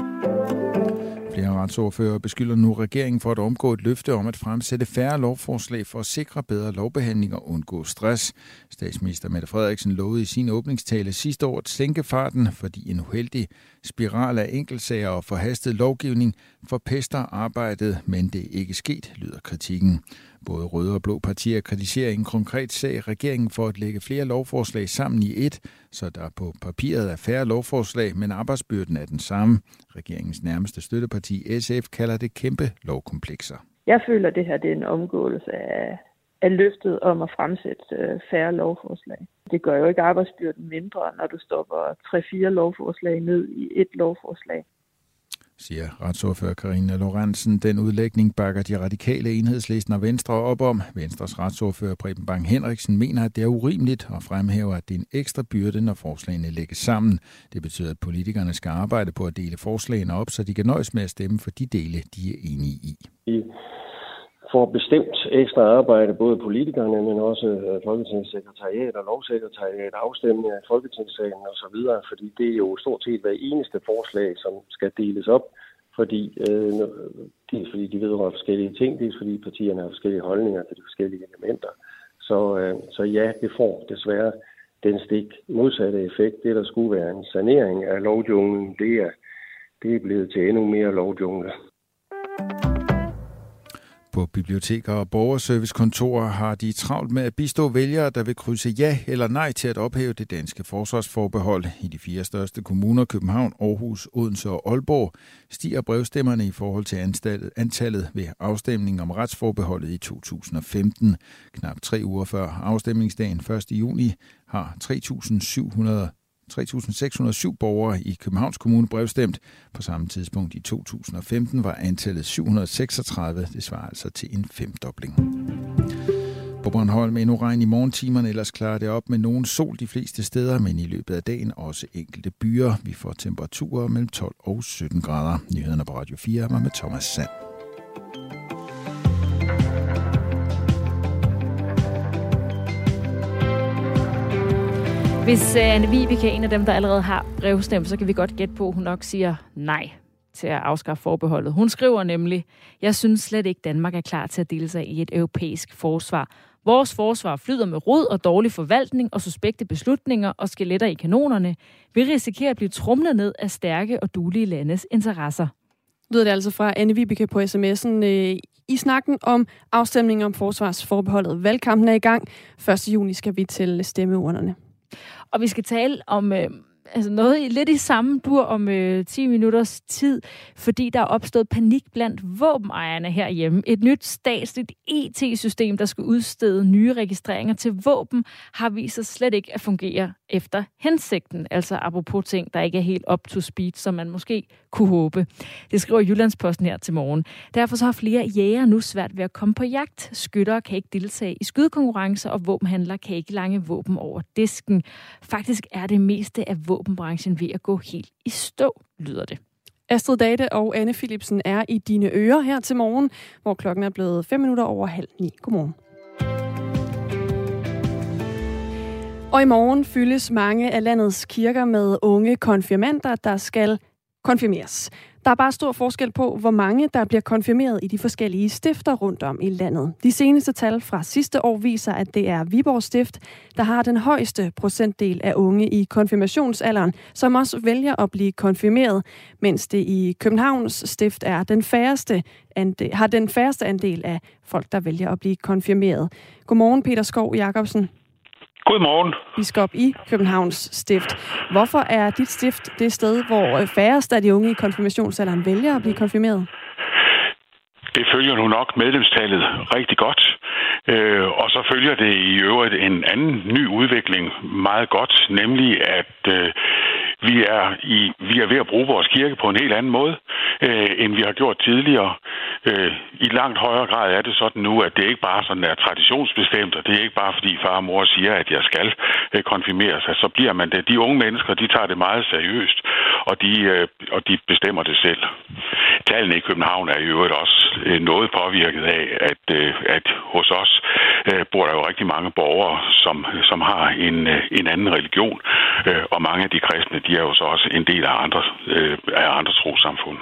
Flere retsordfører beskylder nu regeringen for at omgå et løfte om at fremsætte færre lovforslag for at sikre bedre lovbehandling og undgå stress. Statsminister Mette Frederiksen lovede i sin åbningstale sidste år at sænke farten, fordi en uheldig spiral af enkeltsager og forhastet lovgivning forpester arbejdet, men det er ikke sket, lyder kritikken. Både røde og blå partier kritiserer en konkret sag regeringen for at lægge flere lovforslag sammen i et, så der på papiret er færre lovforslag, men arbejdsbyrden er den samme. Regeringens nærmeste støtteparti SF kalder det kæmpe lovkomplekser. Jeg føler, at det her det er en omgåelse af, af løftet om at fremsætte øh, færre lovforslag. Det gør jo ikke arbejdsbyrden mindre, når du stopper 3-4 lovforslag ned i et lovforslag siger retsordfører Karina Lorentzen. Den udlægning bakker de radikale enhedslisten og Venstre op om. Venstres retsordfører Preben Bang Henriksen mener, at det er urimeligt og fremhæver, at det er en ekstra byrde, når forslagene lægges sammen. Det betyder, at politikerne skal arbejde på at dele forslagene op, så de kan nøjes med at stemme for de dele, de er enige i. Får bestemt ekstra arbejde, både politikerne, men også øh, Folketingssekretariat og lovsekretariat, afstemning af Folketingssagen osv., fordi det er jo stort set hver eneste forslag, som skal deles op, fordi øh, dels fordi de vedrører forskellige ting, dels fordi partierne har forskellige holdninger til de forskellige elementer. Så, øh, så ja, det får desværre den stik modsatte effekt. Det, der skulle være en sanering af lovjunglen, det er, det er blevet til endnu mere lovjungle. På biblioteker og borgerservicekontorer har de travlt med at bistå vælgere, der vil krydse ja eller nej til at ophæve det danske forsvarsforbehold. I de fire største kommuner, København, Aarhus, Odense og Aalborg, stiger brevstemmerne i forhold til antallet ved afstemningen om retsforbeholdet i 2015. Knap tre uger før afstemningsdagen 1. juni har 3.700 3.607 borgere i Københavns Kommune brevstemt. På samme tidspunkt i 2015 var antallet 736. Det svarer altså til en femdobling. På Bornholm endnu regn i morgentimerne, ellers klarer det op med nogen sol de fleste steder, men i løbet af dagen også enkelte byer. Vi får temperaturer mellem 12 og 17 grader. Nyhederne på Radio 4 var med Thomas Sand. Hvis øh, Anne Vibeke er en af dem, der allerede har brevstemt, så kan vi godt gætte på, at hun nok siger nej til at afskaffe forbeholdet. Hun skriver nemlig, jeg synes slet ikke, Danmark er klar til at dele sig i et europæisk forsvar, Vores forsvar flyder med rod og dårlig forvaltning og suspekte beslutninger og skeletter i kanonerne. Vi risikerer at blive trumlet ned af stærke og dulige landes interesser. Lyder det altså fra Anne Vibeke på sms'en. Øh, I snakken om afstemningen om forsvarsforbeholdet. Valgkampen er i gang. 1. juni skal vi til stemmeurnerne. Og vi skal tale om øh, altså noget lidt i samme dur om øh, 10 minutters tid, fordi der er opstået panik blandt våbenejerne herhjemme. Et nyt statsligt e IT-system, der skal udstede nye registreringer til våben, har vist sig slet ikke at fungere efter hensigten. Altså apropos ting, der ikke er helt up to speed, som man måske kunne håbe. Det skriver Jyllandsposten her til morgen. Derfor så har flere jæger nu svært ved at komme på jagt. Skyttere kan ikke deltage i skydekonkurrencer, og våbenhandlere kan ikke lange våben over disken. Faktisk er det meste af våbenbranchen ved at gå helt i stå, lyder det. Astrid Date og Anne Philipsen er i dine ører her til morgen, hvor klokken er blevet 5 minutter over halv ni. Godmorgen. Og i morgen fyldes mange af landets kirker med unge konfirmander, der skal konfirmeres. Der er bare stor forskel på, hvor mange der bliver konfirmeret i de forskellige stifter rundt om i landet. De seneste tal fra sidste år viser, at det er Viborg Stift, der har den højeste procentdel af unge i konfirmationsalderen, som også vælger at blive konfirmeret, mens det i Københavns Stift er den færreste andel, har den færreste andel af folk, der vælger at blive konfirmeret. Godmorgen, Peter Skov Jacobsen. Godmorgen. Biskop i Københavns Stift. Hvorfor er dit stift det sted, hvor færrest af de unge i konfirmationsalderen vælger at blive konfirmeret? Det følger nu nok medlemstallet rigtig godt. Øh, og så følger det i øvrigt en anden ny udvikling meget godt, nemlig at øh, vi er, i, vi er ved at bruge vores kirke på en helt anden måde, øh, end vi har gjort tidligere. Øh, I langt højere grad er det sådan nu, at det ikke bare sådan er traditionsbestemt, og det er ikke bare fordi far og mor siger, at jeg skal øh, konfirmeres, altså, så bliver man det. De unge mennesker, de tager det meget seriøst, og de, øh, og de bestemmer det selv. Tallene i København er i øvrigt også øh, noget påvirket af, at, øh, at hos os øh, bor der jo rigtig mange borgere, som, som har en, øh, en anden religion, øh, og mange af de kristne, de er jo så også en del af andre, øh, af andre trosamfund.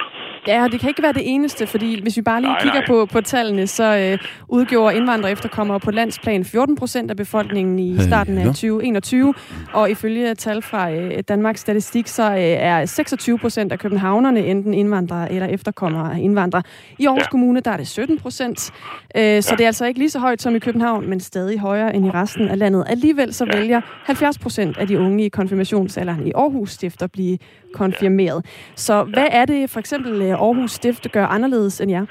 Ja, det kan ikke være det eneste, fordi hvis vi bare lige nej, kigger nej. På, på tallene, så øh, udgjorde indvandrere efterkommere på landsplan 14 procent af befolkningen i starten af 2021, og ifølge tal fra øh, Danmarks Statistik, så øh, er 26 procent af københavnerne enten indvandrere eller efterkommere af indvandrere. I Aarhus ja. Kommune, der er det 17 procent, øh, så ja. det er altså ikke lige så højt som i København, men stadig højere end i resten af landet. Alligevel så ja. vælger 70 procent af de unge i konfirmationsalderen i Aarhus stifter blive konfirmeret. Så hvad er det for eksempel øh, Aarhus Stift gør anderledes end jer?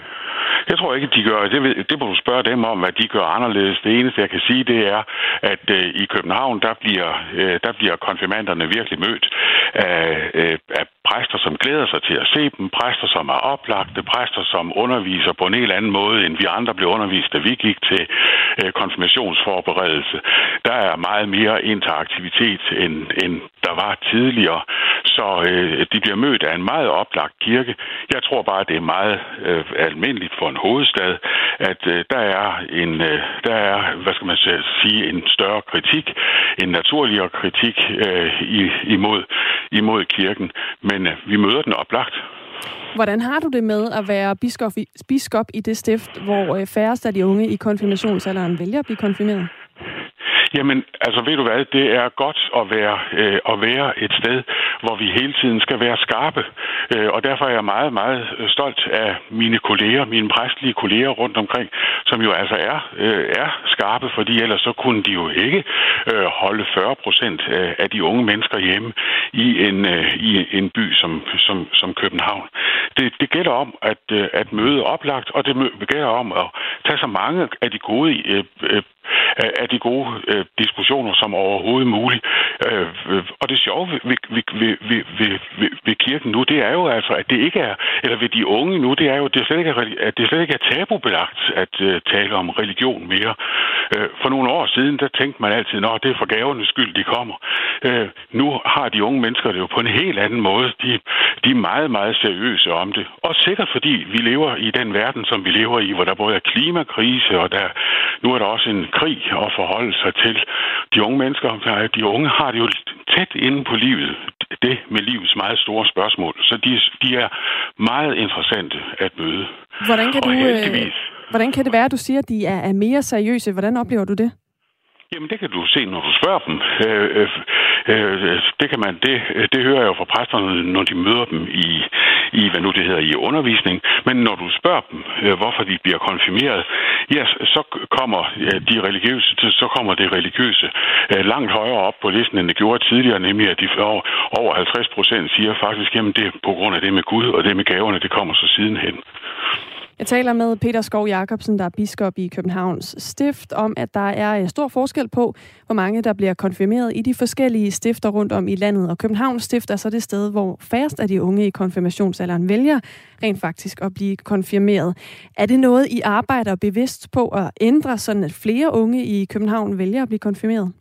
Det tror jeg ikke, de gør. Det, det må du spørge dem om, hvad de gør anderledes. Det eneste, jeg kan sige, det er, at øh, i København, der bliver, øh, der bliver konfirmanderne virkelig mødt af, øh, af præster, som glæder sig til at se dem, præster, som er oplagte, præster, som underviser på en helt anden måde, end vi andre blev undervist, da vi gik til øh, konfirmationsforberedelse. Der er meget mere interaktivitet, end, end der var tidligere. Så øh, de bliver mødt af en meget oplagt kirke. Jeg tror bare, det er meget øh, almindeligt for en hovedstad, at øh, der er en, øh, der er, hvad skal man sige, en større kritik, en naturligere kritik øh, imod, imod kirken. Men øh, vi møder den oplagt. Hvordan har du det med at være biskop i, biskop i det stift, hvor øh, færrest af de unge i konfirmationsalderen vælger at blive konfirmeret? Jamen, altså ved du hvad, det er godt at være, øh, at være et sted, hvor vi hele tiden skal være skarpe. Øh, og derfor er jeg meget, meget stolt af mine kolleger, mine præstlige kolleger rundt omkring, som jo altså er, øh, er skarpe, fordi ellers så kunne de jo ikke øh, holde 40 procent øh, af de unge mennesker hjemme i en, øh, i en by som, som, som København. Det, det gælder om at, øh, at møde oplagt, og det gælder om at tage så mange af de gode øh, øh, af de gode øh, diskussioner som overhovedet muligt. Øh, øh og det sjove ved, ved, ved, ved, ved, ved kirken nu, det er jo altså, at det ikke er, eller ved de unge nu, det er jo, det slet ikke er, at det slet ikke er tabubelagt at øh, tale om religion mere. Øh, for nogle år siden, der tænkte man altid, at det er for gavernes skyld, de kommer. Øh, nu har de unge mennesker det jo på en helt anden måde. De, de er meget, meget seriøse om det. Og sikkert fordi vi lever i den verden, som vi lever i, hvor der både er klimakrise, og der, nu er der også en krig at forholde sig til. De unge mennesker, de unge har det jo tæt inde på livet, det med livets meget store spørgsmål. Så de, de er meget interessante at møde. Hvordan kan, du, øh, Hvordan kan det være, at du siger, at de er, er mere seriøse? Hvordan oplever du det? Jamen, det kan du se, når du spørger dem. Øh, øh, øh, det kan man, det, det hører jeg jo fra præsterne, når de møder dem i, i, hvad nu det hedder, i undervisning. Men når du spørger dem, øh, hvorfor de bliver konfirmeret, ja, så kommer de religiøse, så kommer det religiøse øh, langt højere op på listen, end det gjorde tidligere, nemlig at de over, over 50 procent siger faktisk, jamen det er på grund af det med Gud, og det med gaverne, det kommer så sidenhen. Jeg taler med Peter Skov Jacobsen, der er biskop i Københavns Stift, om at der er øh, stor forskel på, hvor mange der bliver konfirmeret i de forskellige stifter rundt om i landet. Og Københavns Stift er så det sted, hvor færrest af de unge i konfirmationsalderen vælger rent faktisk at blive konfirmeret. Er det noget, I arbejder bevidst på at ændre, sådan at flere unge i København vælger at blive konfirmeret?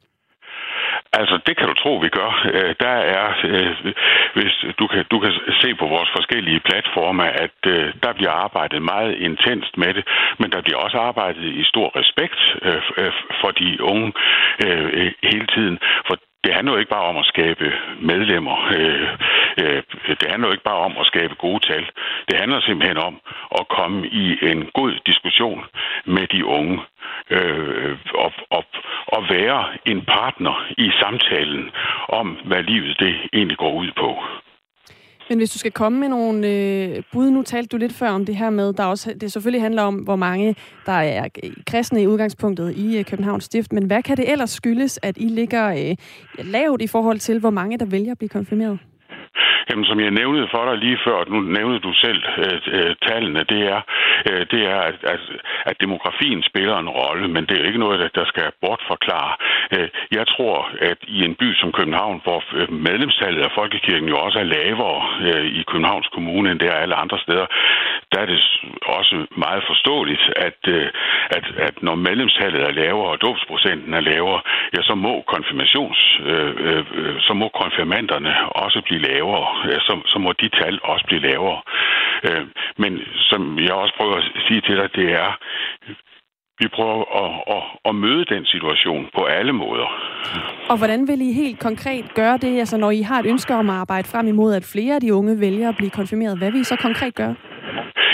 Altså, det kan du tro, vi gør. Øh, der er, øh, hvis du kan, du kan se på vores forskellige platforme, at øh, der bliver arbejdet meget intenst med det, men der bliver også arbejdet i stor respekt øh, øh, for de unge øh, hele tiden. For det handler jo ikke bare om at skabe medlemmer. Øh, øh, det handler jo ikke bare om at skabe gode tal. Det handler simpelthen om at komme i en god diskussion med de unge øh, og, og, og være en partner i samtalen om, hvad livet det egentlig går ud på. Men hvis du skal komme med nogle øh, bud, nu talte du lidt før om det her med, der også, det selvfølgelig handler om, hvor mange der er øh, kristne i udgangspunktet i øh, Københavns Stift, men hvad kan det ellers skyldes, at I ligger øh, lavt i forhold til, hvor mange der vælger at blive konfirmeret? Jamen, som jeg nævnte for dig lige før, nu nævnte du selv øh, øh, tallene, det er, øh, det er at, at, at demografien spiller en rolle, men det er ikke noget, der skal bortforklare. Øh, jeg tror, at i en by som København, hvor øh, medlemstallet af Folkekirken jo også er lavere øh, i Københavns Kommune, end det er alle andre steder, der er det også meget forståeligt, at, øh, at, at når medlemstallet er lavere og dåbsprocenten er lavere, ja, så må konfirmations, øh, øh, øh så må konfirmanderne også blive lavere så, så må de tal også blive lavere. Øh, men som jeg også prøver at sige til dig, det er, vi prøver at, at, at møde den situation på alle måder. Og hvordan vil I helt konkret gøre det, altså når I har et ønske om at arbejde frem imod, at flere af de unge vælger at blive konfirmeret? Hvad vil I så konkret gøre?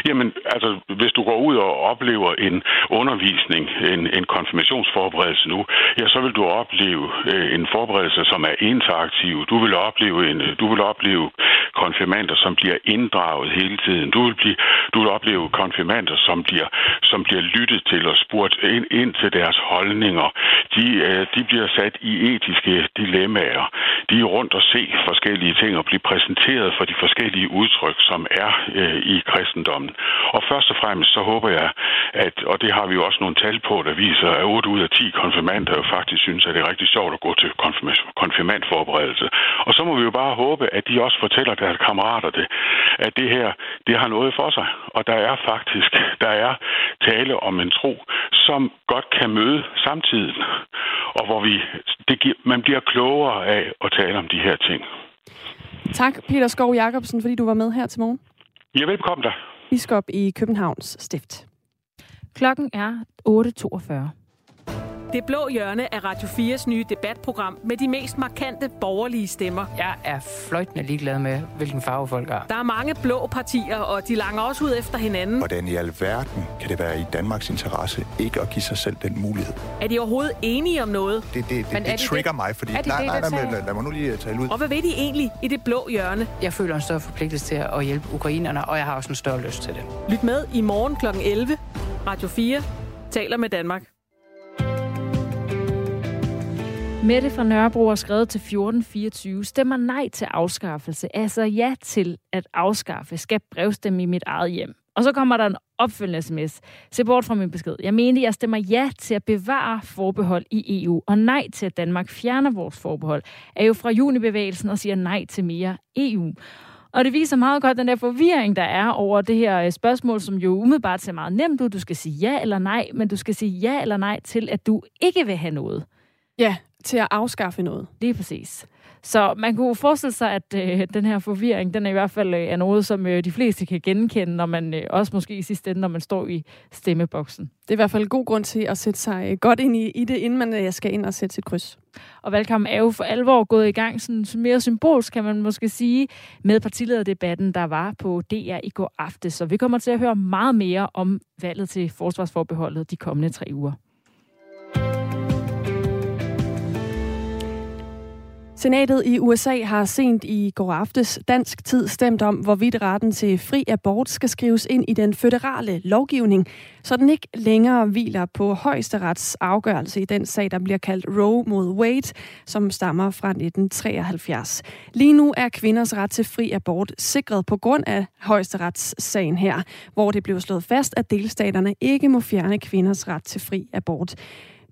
Jamen, altså, hvis du går ud og oplever en undervisning, en, en konfirmationsforberedelse nu, ja, så vil du opleve øh, en forberedelse, som er interaktiv. Du vil opleve en, øh, du vil opleve konfirmander, som bliver inddraget hele tiden. Du vil, blive, du vil opleve konfirmander, som bliver, som bliver lyttet til og spurgt ind, ind til deres holdninger. De, øh, de bliver sat i etiske dilemmaer. De er rundt og se forskellige ting og blive præsenteret for de forskellige udtryk, som er øh, i kristendommen. Og først og fremmest så håber jeg, at, og det har vi jo også nogle tal på, der viser, at 8 ud af 10 konfirmander jo faktisk synes, at det er rigtig sjovt at gå til konfirmandforberedelse. Og så må vi jo bare håbe, at de også fortæller deres kammerater det, at det her, det har noget for sig. Og der er faktisk, der er tale om en tro, som godt kan møde samtiden, og hvor vi, det giver, man bliver klogere af at tale om de her ting. Tak, Peter Skov Jacobsen, fordi du var med her til morgen. Ja, velkommen der. biskop i Københavns Stift. Klokken er 8.42. Det blå hjørne er Radio 4's nye debatprogram med de mest markante borgerlige stemmer. Jeg er fløjtende ligeglad med, hvilken farve folk har. Der er mange blå partier, og de langer også ud efter hinanden. Hvordan i alverden kan det være i Danmarks interesse ikke at give sig selv den mulighed? Er de overhovedet enige om noget? Det, det, det, det trigger det, mig, fordi... Er det nej, nej, nej, nej, lad, lad mig nu lige tale ud. Og hvad ved de egentlig i det blå hjørne? Jeg føler en større forpligtelse til at hjælpe ukrainerne, og jeg har også en større lyst til det. Lyt med i morgen kl. 11. Radio 4 taler med Danmark. Mette fra Nørrebro har skrevet til 1424, stemmer nej til afskaffelse, altså ja til at afskaffe, skal brevstemme i mit eget hjem. Og så kommer der en opfølgende sms. Se bort fra min besked. Jeg mente, jeg stemmer ja til at bevare forbehold i EU, og nej til, at Danmark fjerner vores forbehold. Er jo fra junibevægelsen og siger nej til mere EU. Og det viser meget godt den der forvirring, der er over det her øh, spørgsmål, som jo umiddelbart ser meget nemt ud. Du skal sige ja eller nej, men du skal sige ja eller nej til, at du ikke vil have noget. Ja, til at afskaffe noget. Lige præcis. Så man kunne forestille sig, at øh, den her forvirring, den er i hvert fald øh, er noget, som øh, de fleste kan genkende, når man øh, også måske i sidste ende, når man står i stemmeboksen. Det er i hvert fald en god grund til at sætte sig øh, godt ind i, i det, inden man øh, skal ind og sætte sit kryds. Og valgkampen er jo for alvor gået i gang, sådan mere symbolsk kan man måske sige, med partilederdebatten, der var på DR i går aftes. Så vi kommer til at høre meget mere om valget til forsvarsforbeholdet de kommende tre uger. Senatet i USA har sent i går aftes dansk tid stemt om, hvorvidt retten til fri abort skal skrives ind i den føderale lovgivning, så den ikke længere hviler på højesterets afgørelse i den sag, der bliver kaldt Roe mod Wade, som stammer fra 1973. Lige nu er kvinders ret til fri abort sikret på grund af højesteretssagen her, hvor det blev slået fast, at delstaterne ikke må fjerne kvinders ret til fri abort.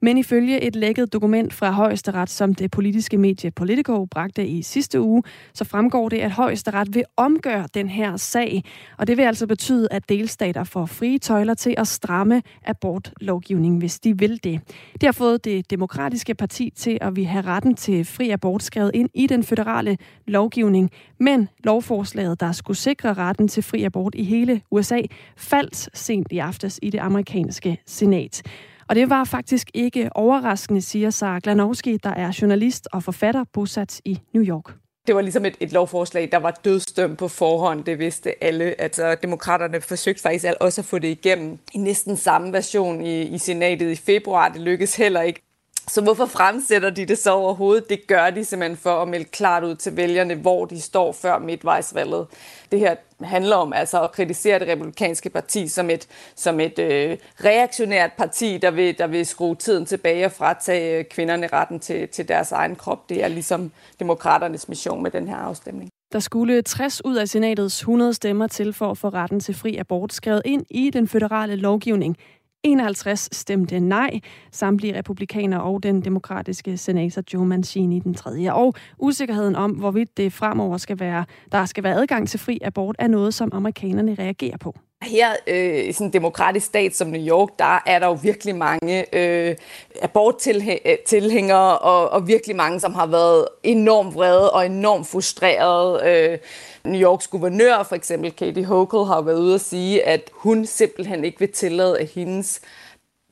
Men ifølge et lækket dokument fra Højesteret, som det politiske medie Politico bragte i sidste uge, så fremgår det, at Højesteret vil omgøre den her sag. Og det vil altså betyde, at delstater får frie tøjler til at stramme abortlovgivningen, hvis de vil det. Det har fået det demokratiske parti til at vi have retten til fri abort skrevet ind i den føderale lovgivning. Men lovforslaget, der skulle sikre retten til fri abort i hele USA, faldt sent i aftes i det amerikanske senat. Og det var faktisk ikke overraskende, siger Sara Glanowski, der er journalist og forfatter bosat i New York. Det var ligesom et, et lovforslag, der var dødsdømt på forhånd. Det vidste alle. Altså, demokraterne forsøgte faktisk også at få det igennem i næsten samme version i, i senatet i februar. Det lykkedes heller ikke. Så hvorfor fremsætter de det så overhovedet? Det gør de simpelthen for at melde klart ud til vælgerne, hvor de står før midtvejsvalget. Det her handler om altså at kritisere det republikanske parti som et, som et øh, reaktionært parti, der vil, der vil skrue tiden tilbage og fratage øh, kvinderne retten til, til deres egen krop. Det er ligesom demokraternes mission med den her afstemning. Der skulle 60 ud af senatets 100 stemmer til for at få retten til fri abort skrevet ind i den føderale lovgivning. 51 stemte nej, samtlige republikanere og den demokratiske senator Joe Mancini den tredje. Og usikkerheden om, hvorvidt det fremover skal være, der skal være adgang til fri abort, er noget, som amerikanerne reagerer på. Her øh, i sådan en demokratisk stat som New York, der er der jo virkelig mange øh, aborttilhængere øh, og, og virkelig mange, som har været enormt vrede og enormt frustrerede. Øh, New Yorks guvernør, for eksempel Katie Hochul, har været ude at sige, at hun simpelthen ikke vil tillade, at hendes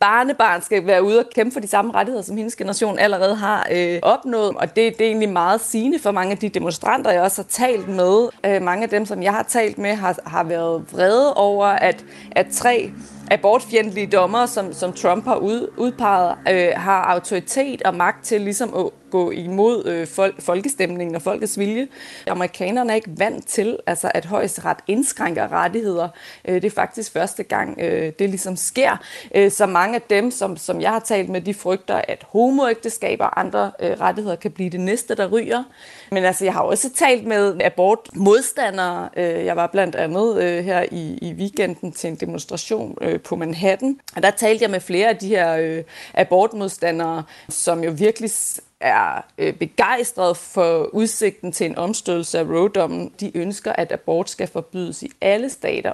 barnebarn skal være ude og kæmpe for de samme rettigheder, som hendes generation allerede har øh, opnået. Og det, det er egentlig meget sigende for mange af de demonstranter, jeg også har talt med. Øh, mange af dem, som jeg har talt med, har, har været vrede over, at, at tre abortfjendtlige dommer, som, som Trump har ud, udpeget, øh, har autoritet og magt til ligesom at gå imod øh, folk, folkestemningen og folkets vilje. Amerikanerne er ikke vant til, altså, at højesteret indskrænker rettigheder. Øh, det er faktisk første gang, øh, det ligesom sker. Øh, så mange af dem, som, som jeg har talt med, de frygter, at homoægteskaber og andre øh, rettigheder kan blive det næste, der ryger. Men altså, jeg har også talt med abortmodstandere. Øh, jeg var blandt andet øh, her i, i weekenden til en demonstration øh, på Manhattan. Og der talte jeg med flere af de her øh, abortmodstandere, som jo virkelig er øh, begejstret for udsigten til en omstødelse af Roe-dommen. De ønsker, at abort skal forbydes i alle stater.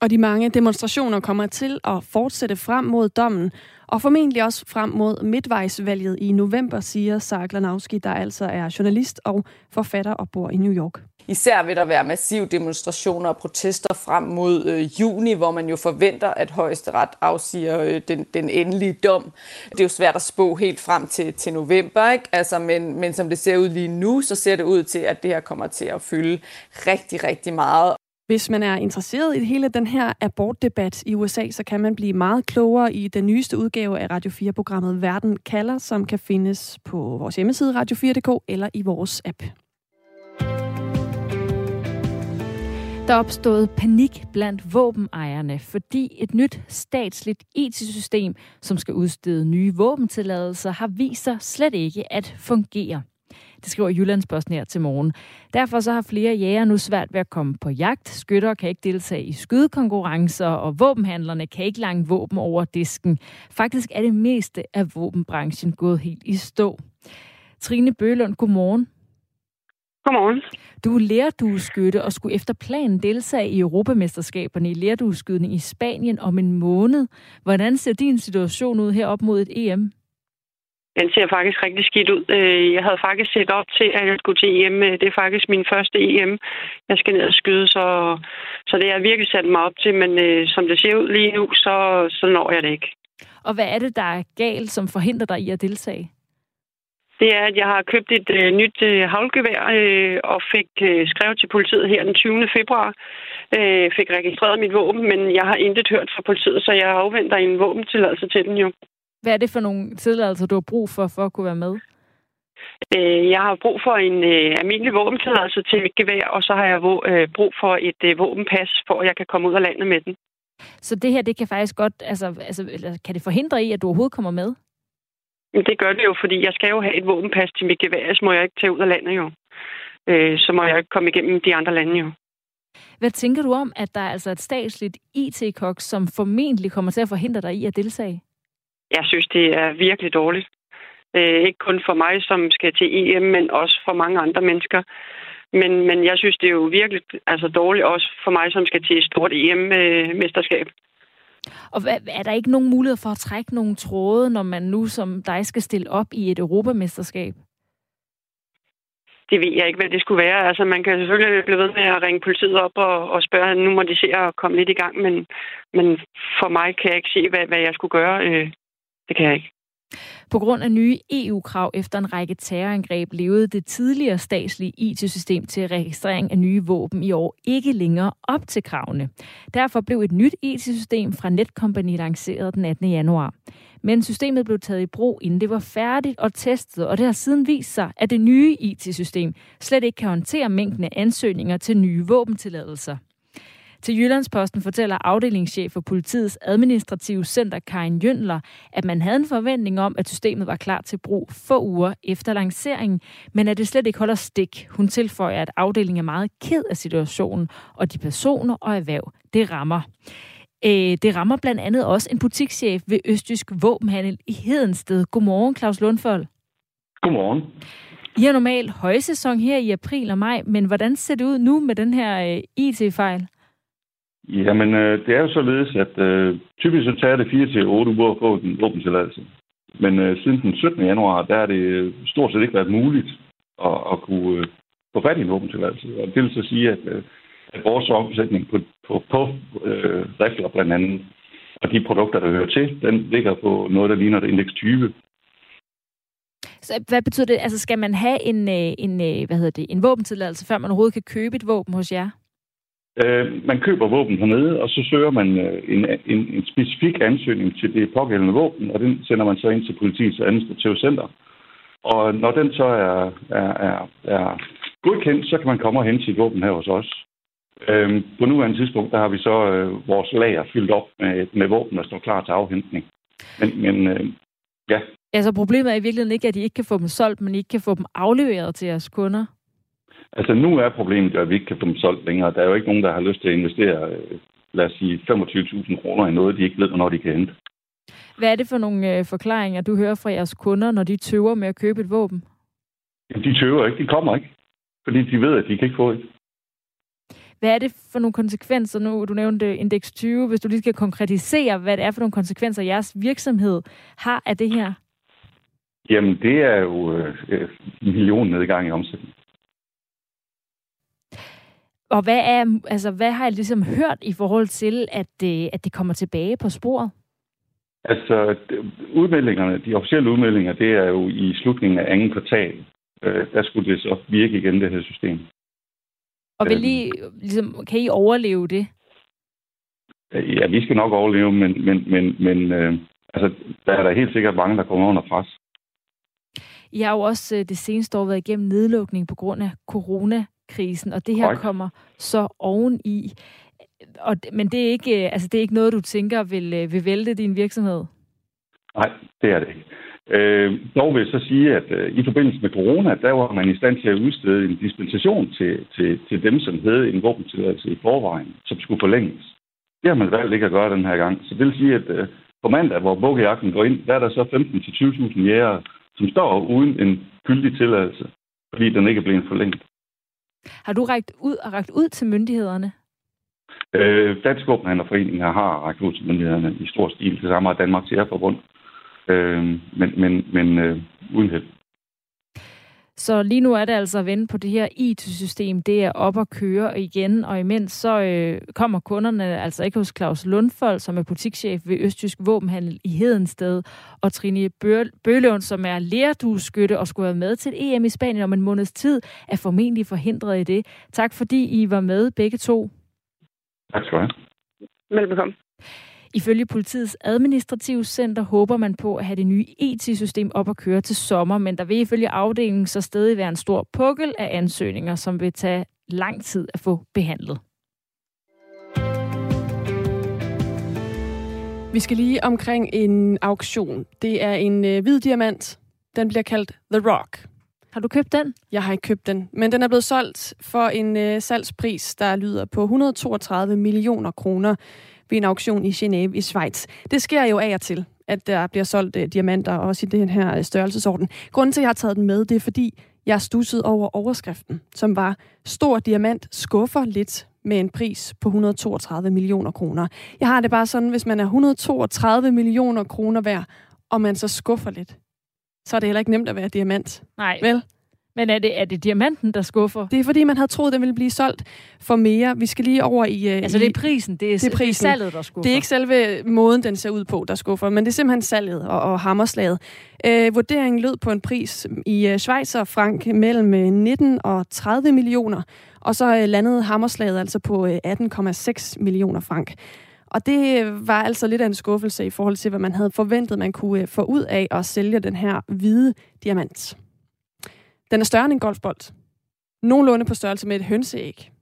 Og de mange demonstrationer kommer til at fortsætte frem mod dommen, og formentlig også frem mod midtvejsvalget i november, siger Sarah Glanowski, der altså er journalist og forfatter og bor i New York. Især vil der være massive demonstrationer og protester frem mod øh, juni, hvor man jo forventer, at højesteret afsiger øh, den, den endelige dom. Det er jo svært at spå helt frem til, til november, ikke? Altså, men, men som det ser ud lige nu, så ser det ud til, at det her kommer til at fylde rigtig, rigtig meget. Hvis man er interesseret i hele den her abortdebat i USA, så kan man blive meget klogere i den nyeste udgave af Radio 4-programmet Verden kalder, som kan findes på vores hjemmeside radio4.dk eller i vores app. Der opstået panik blandt våbenejerne, fordi et nyt statsligt IT-system, som skal udstede nye våbentilladelser, har vist sig slet ikke at fungere. Det skriver Jyllandsposten her til morgen. Derfor så har flere jæger nu svært ved at komme på jagt. Skytter kan ikke deltage i skydekonkurrencer, og våbenhandlerne kan ikke lange våben over disken. Faktisk er det meste af våbenbranchen gået helt i stå. Trine Bølund, godmorgen. Godmorgen. Du er lærdueskytte og skulle efter planen deltage i Europamesterskaberne i lærdueskydning i Spanien om en måned. Hvordan ser din situation ud her op mod et EM? Den ser faktisk rigtig skidt ud. Øh, jeg havde faktisk set op til, at jeg skulle til EM. Det er faktisk min første EM. Jeg skal ned og skyde, så, så det har jeg virkelig sat mig op til. Men øh, som det ser ud lige nu, så, så når jeg det ikke. Og hvad er det, der er galt, som forhindrer dig i at deltage? Det er, at jeg har købt et øh, nyt øh, havlgevær øh, og fik øh, skrevet til politiet her den 20. februar. Øh, fik registreret mit våben, men jeg har intet hørt fra politiet, så jeg afventer en våbentilladelse til den jo. Hvad er det for nogle tilladelser, du har brug for, for at kunne være med? Øh, jeg har brug for en øh, almindelig våbentilladelse til mit gevær, og så har jeg øh, brug for et øh, våbenpas, for at jeg kan komme ud af landet med den. Så det her, det kan faktisk godt, altså, altså kan det forhindre i, at du overhovedet kommer med? Det gør det jo, fordi jeg skal jo have et våbenpas til mit gevær, så må jeg ikke tage ud af landet jo. Øh, så må jeg ikke komme igennem de andre lande jo. Hvad tænker du om, at der er altså et statsligt IT-kok, som formentlig kommer til at forhindre dig i at deltage? Jeg synes, det er virkelig dårligt. Øh, ikke kun for mig, som skal til EM, men også for mange andre mennesker. Men, men jeg synes, det er jo virkelig altså, dårligt også for mig, som skal til et stort EM-mesterskab. Og hvad, er der ikke nogen mulighed for at trække nogle tråde, når man nu som dig skal stille op i et europamesterskab? Det ved jeg ikke, hvad det skulle være. Altså, man kan selvfølgelig blive ved med at ringe politiet op og, og spørge, nu må de se at komme lidt i gang, men, men for mig kan jeg ikke se, hvad, hvad jeg skulle gøre. Øh, det kan jeg ikke. På grund af nye EU-krav efter en række terrorangreb levede det tidligere statslige IT-system til registrering af nye våben i år ikke længere op til kravene. Derfor blev et nyt IT-system fra Netcompany lanceret den 18. januar. Men systemet blev taget i brug, inden det var færdigt og testet, og det har siden vist sig, at det nye IT-system slet ikke kan håndtere mængden af ansøgninger til nye våbentilladelser. Til Jyllandsposten fortæller afdelingschef for politiets administrative center, Karin Jønler, at man havde en forventning om, at systemet var klar til brug få uger efter lanceringen, men at det slet ikke holder stik. Hun tilføjer, at afdelingen er meget ked af situationen, og de personer og erhverv, det rammer. Øh, det rammer blandt andet også en butikschef ved Østjysk Våbenhandel i Hedensted. Godmorgen, Claus Lundfold. Godmorgen. I har normalt højsæson her i april og maj, men hvordan ser det ud nu med den her øh, IT-fejl? Jamen, øh, det er jo således, at øh, typisk så tager det 4 til 8 uger at få en våbentilladelse. Men øh, siden den 17. januar, der er det øh, stort set ikke været muligt at, at kunne øh, få fat i en våbentilladelse. Og det vil så sige, at, øh, at vores omsætning på, på, på øh, rifler blandt andet, og de produkter, der hører til, den ligger på noget, der ligner et indeks 20. Så hvad betyder det? Altså skal man have en, øh, en, øh, hvad hedder det, en våbentilladelse, før man overhovedet kan købe et våben hos jer? Øh, man køber våben hernede, og så søger man øh, en, en, en specifik ansøgning til det pågældende våben, og den sender man så ind til politiets administrative center. Og når den så er, er, er, er godkendt, så kan man komme og hente sit våben her hos os. Øhm, på nuværende tidspunkt, der har vi så øh, vores lager fyldt op med, med våben, der står klar til afhentning. Men, men øh, ja. Altså problemet er i virkeligheden ikke, at I ikke kan få dem solgt, men I ikke kan få dem afleveret til jeres kunder? Altså nu er problemet at vi ikke kan få dem solgt længere. Der er jo ikke nogen, der har lyst til at investere, øh, lad os sige, 25.000 kroner i noget, de ikke ved, hvornår de kan hente. Hvad er det for nogle øh, forklaringer, du hører fra jeres kunder, når de tøver med at købe et våben? De tøver ikke. De kommer ikke. Fordi de ved, at de kan ikke få et. Hvad er det for nogle konsekvenser nu? Du nævnte indeks 20. Hvis du lige skal konkretisere, hvad det er for nogle konsekvenser, jeres virksomhed har af det her? Jamen, det er jo øh, million nedgang i omsætning. Og hvad, er, altså, hvad har jeg ligesom hørt i forhold til, at det, at det kommer tilbage på sporet? Altså, udmeldingerne, de officielle udmeldinger, det er jo i slutningen af anden kvartal. Øh, der skulle det så virke igen, det her system. Og vil I, ligesom, kan I overleve det? Ja, vi skal nok overleve, men, men, men, men øh, altså, der er der helt sikkert mange, der kommer under pres. I har jo også øh, det seneste år været igennem nedlukning på grund af corona krisen, og det her Correct. kommer så oveni. Og, men det er, ikke, altså, det er ikke noget, du tænker vil, øh, vil vælte din virksomhed? Nej, det er det ikke. Øh, dog vil jeg så sige, at øh, i forbindelse med corona, der var man i stand til at udstede en dispensation til, til, til dem, som havde en våbentilladelse i forvejen, som skulle forlænges. Det har man valgt ikke at gøre den her gang. Så det vil sige, at øh, på mandag, hvor bukkejagten går ind, der er der så 15-20.000 jæger, som står uden en gyldig tilladelse, fordi den ikke er blevet forlænget. Har du rækket ud og rækket ud til myndighederne? Øh, Dansk Våbenhandlerforening har rækket ud til myndighederne i stor stil. Det samme har Danmarks Jægerforbund. øh, men, men, men øh, uden held. Så lige nu er det altså at vende på det her IT-system. Det er op at køre igen, og imens så øh, kommer kunderne altså ikke hos Claus Lundfold, som er butikschef ved Østtysk Våbenhandel i Hedensted, og Trine Bølund, som er lærdueskytte og skulle være med til et EM i Spanien om en måneds tid, er formentlig forhindret i det. Tak fordi I var med begge to. Tak skal du have. Velbekomme. Ifølge politiets administrative center håber man på at have det nye IT-system op at køre til sommer, men der vil ifølge afdelingen så stadig være en stor pukkel af ansøgninger, som vil tage lang tid at få behandlet. Vi skal lige omkring en auktion. Det er en øh, hvid diamant. Den bliver kaldt The Rock. Har du købt den? Jeg har ikke købt den, men den er blevet solgt for en øh, salgspris, der lyder på 132 millioner kroner ved en auktion i Genève i Schweiz. Det sker jo af og til, at der bliver solgt uh, diamanter, også i den her uh, størrelsesorden. Grunden til, at jeg har taget den med, det er fordi, jeg stussede over overskriften, som var Stor diamant skuffer lidt med en pris på 132 millioner kroner. Jeg har det bare sådan, hvis man er 132 millioner kroner værd, og man så skuffer lidt, så er det heller ikke nemt at være diamant. Nej. Vel? Men er det, er det diamanten, der skuffer? Det er fordi, man havde troet, den ville blive solgt for mere. Vi skal lige over i... Altså det er prisen, det er, det er, prisen. salget, der skuffer. Det er ikke selve måden, den ser ud på, der skuffer, men det er simpelthen salget og, og hammerslaget. Øh, vurderingen lød på en pris i uh, Schweizer frank mellem 19 og 30 millioner, og så uh, landede hammerslaget altså på uh, 18,6 millioner frank. Og det var altså lidt af en skuffelse i forhold til, hvad man havde forventet, man kunne få ud af at sælge den her hvide diamant. Den er større end en golfbold. Nogenlunde på størrelse med et hønseæg.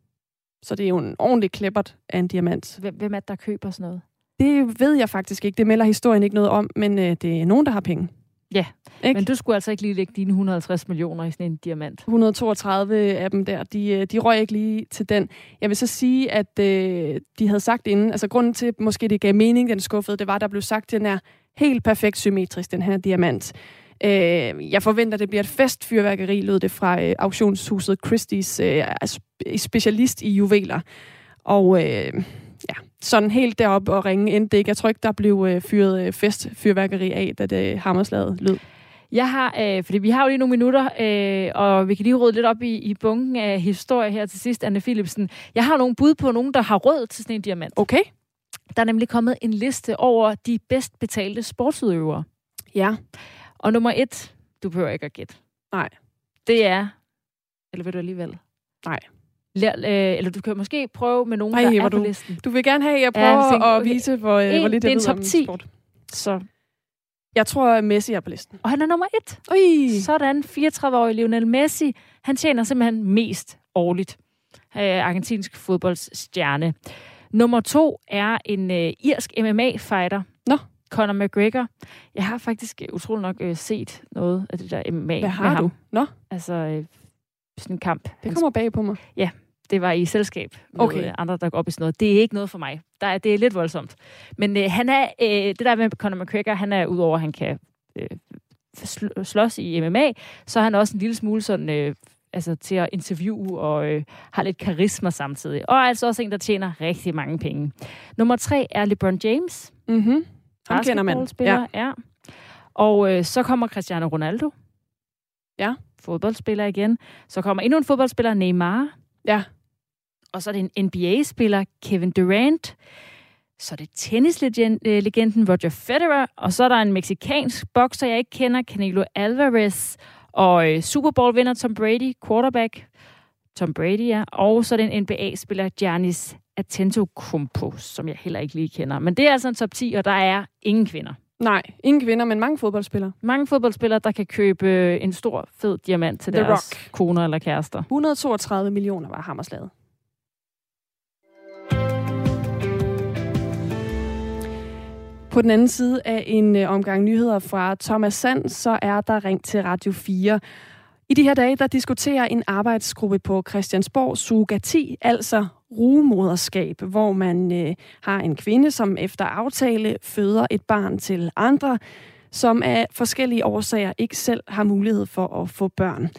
Så det er jo en ordentlig klippert af en diamant. Hvem er det, der køber sådan noget? Det ved jeg faktisk ikke. Det melder historien ikke noget om, men øh, det er nogen, der har penge. Ja, ikke? men du skulle altså ikke lige lægge dine 150 millioner i sådan en diamant. 132 af dem der, de, øh, de røg ikke lige til den. Jeg vil så sige, at øh, de havde sagt inden, altså grunden til, måske det gav mening, den skuffede, det var, der blev sagt, at den er helt perfekt symmetrisk, den her diamant. Øh, jeg forventer, det bliver et festfyrværkeri, lød det fra øh, auktionshuset Christie's øh, specialist i juveler. Og øh, ja, sådan helt derop og ringe endte det ikke. Jeg tror ikke, der blev øh, fyret øh, festfyrværkeri af, da det hammerslaget lød. Jeg har, øh, fordi vi har jo lige nogle minutter, øh, og vi kan lige rydde lidt op i, i bunken af historie her til sidst, Anne Philipsen. Jeg har nogle bud på nogen, der har råd til sådan en diamant. Okay. Der er nemlig kommet en liste over de bedst betalte sportsudøvere. Ja. Og nummer et, du behøver ikke at gætte. Nej. Det er, eller vil du alligevel? Nej. Lær, øh, eller du kan måske prøve med nogen, Ej, der er du, på listen. Du vil gerne have, at jeg prøver ja, tænker, okay. at vise, hvor, øh, en, hvor lidt det er en top 10. Sport. Så. Jeg tror, at Messi er på listen. Og han er nummer et. Ui. Sådan, 34-årig Lionel Messi. Han tjener simpelthen mest årligt. Øh, argentinsk fodboldsstjerne. Nummer to er en øh, irsk MMA-fighter. Conor McGregor. Jeg har faktisk utrolig nok øh, set noget af det der MMA Hvad har du? Nå? Altså, øh, sådan en kamp. Det kommer bag på mig. Ja, det var i selskab med okay. andre, der går op i sådan noget. Det er ikke noget for mig. Der er, det er lidt voldsomt. Men øh, han er, øh, det der med Conor McGregor, han er udover, at han kan øh, slås i MMA, så er han også en lille smule sådan... Øh, altså til at interviewe og øh, har lidt karisma samtidig. Og altså også en, der tjener rigtig mange penge. Nummer tre er LeBron James. Mhm. Ham kender man. Ja. ja. Og øh, så kommer Cristiano Ronaldo. Ja. Fodboldspiller igen. Så kommer endnu en fodboldspiller, Neymar. Ja. Og så er det en NBA-spiller, Kevin Durant. Så er det tennislegenden Roger Federer. Og så er der en meksikansk bokser, jeg ikke kender, Canelo Alvarez. Og øh, Super Bowl-vinder Tom Brady, quarterback. Tom Brady, ja. Og så er det en NBA-spiller, Giannis Antetokounmpo, som jeg heller ikke lige kender. Men det er altså en top 10, og der er ingen kvinder. Nej, ingen kvinder, men mange fodboldspillere. Mange fodboldspillere, der kan købe øh, en stor, fed diamant til The deres Rock. koner eller kærester. 132 millioner var hammerslaget. På den anden side af en øh, omgang nyheder fra Thomas Sand, så er der ring til Radio 4. I de her dage, der diskuterer en arbejdsgruppe på Christiansborg surrogati, altså rugemoderskab, hvor man øh, har en kvinde, som efter aftale føder et barn til andre, som af forskellige årsager ikke selv har mulighed for at få børn.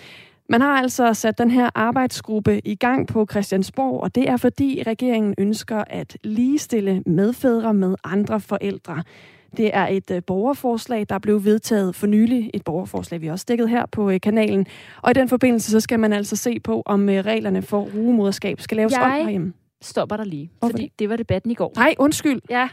Man har altså sat den her arbejdsgruppe i gang på Christiansborg, og det er fordi regeringen ønsker at ligestille medfædre med andre forældre. Det er et øh, borgerforslag, der blev vedtaget for nylig. Et borgerforslag, vi også dækket her på øh, kanalen. Og i den forbindelse, så skal man altså se på, om øh, reglerne for rugemoderskab skal laves Jeg om herhjemme. stopper dig lige, Hvorfor fordi det var debatten i går. Nej, undskyld. Ja.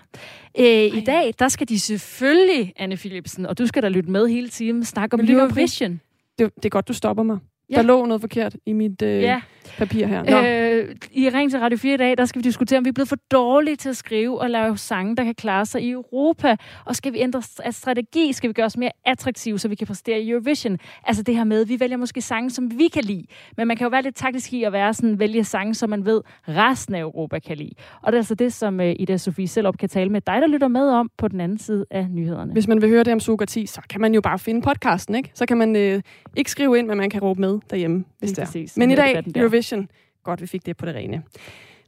Øh, I dag, der skal de selvfølgelig, Anne Philipsen, og du skal da lytte med hele timen, snakke om. Eurovision. Det, det er godt, du stopper mig. Ja. Der lå noget forkert i mit øh, Ja. Papir her. Nå. Øh, I Ring til Radio 4 i dag, der skal vi diskutere, om vi er blevet for dårlige til at skrive og lave sange, der kan klare sig i Europa. Og skal vi ændre st- strategi? Skal vi gøre os mere attraktive, så vi kan præstere i Eurovision? Altså det her med, vi vælger måske sange, som vi kan lide. Men man kan jo være lidt taktisk i at være sådan, vælge sange, som man ved, resten af Europa kan lide. Og det er altså det, som øh, Ida Sofie selv kan tale med dig, der lytter med om på den anden side af nyhederne. Hvis man vil høre det om Sugati, så kan man jo bare finde podcasten, ikke? Så kan man øh, ikke skrive ind, men man kan råbe med derhjemme, hvis Lige det er. præcis. Men i dag, debatten Eurovision. Godt, vi fik det på det rene.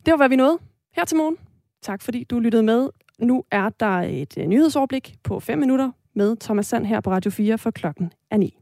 Det var, hvad vi nåede her til morgen. Tak fordi du lyttede med. Nu er der et øh, nyhedsoverblik på 5 minutter med Thomas Sand her på Radio 4 for klokken er 9.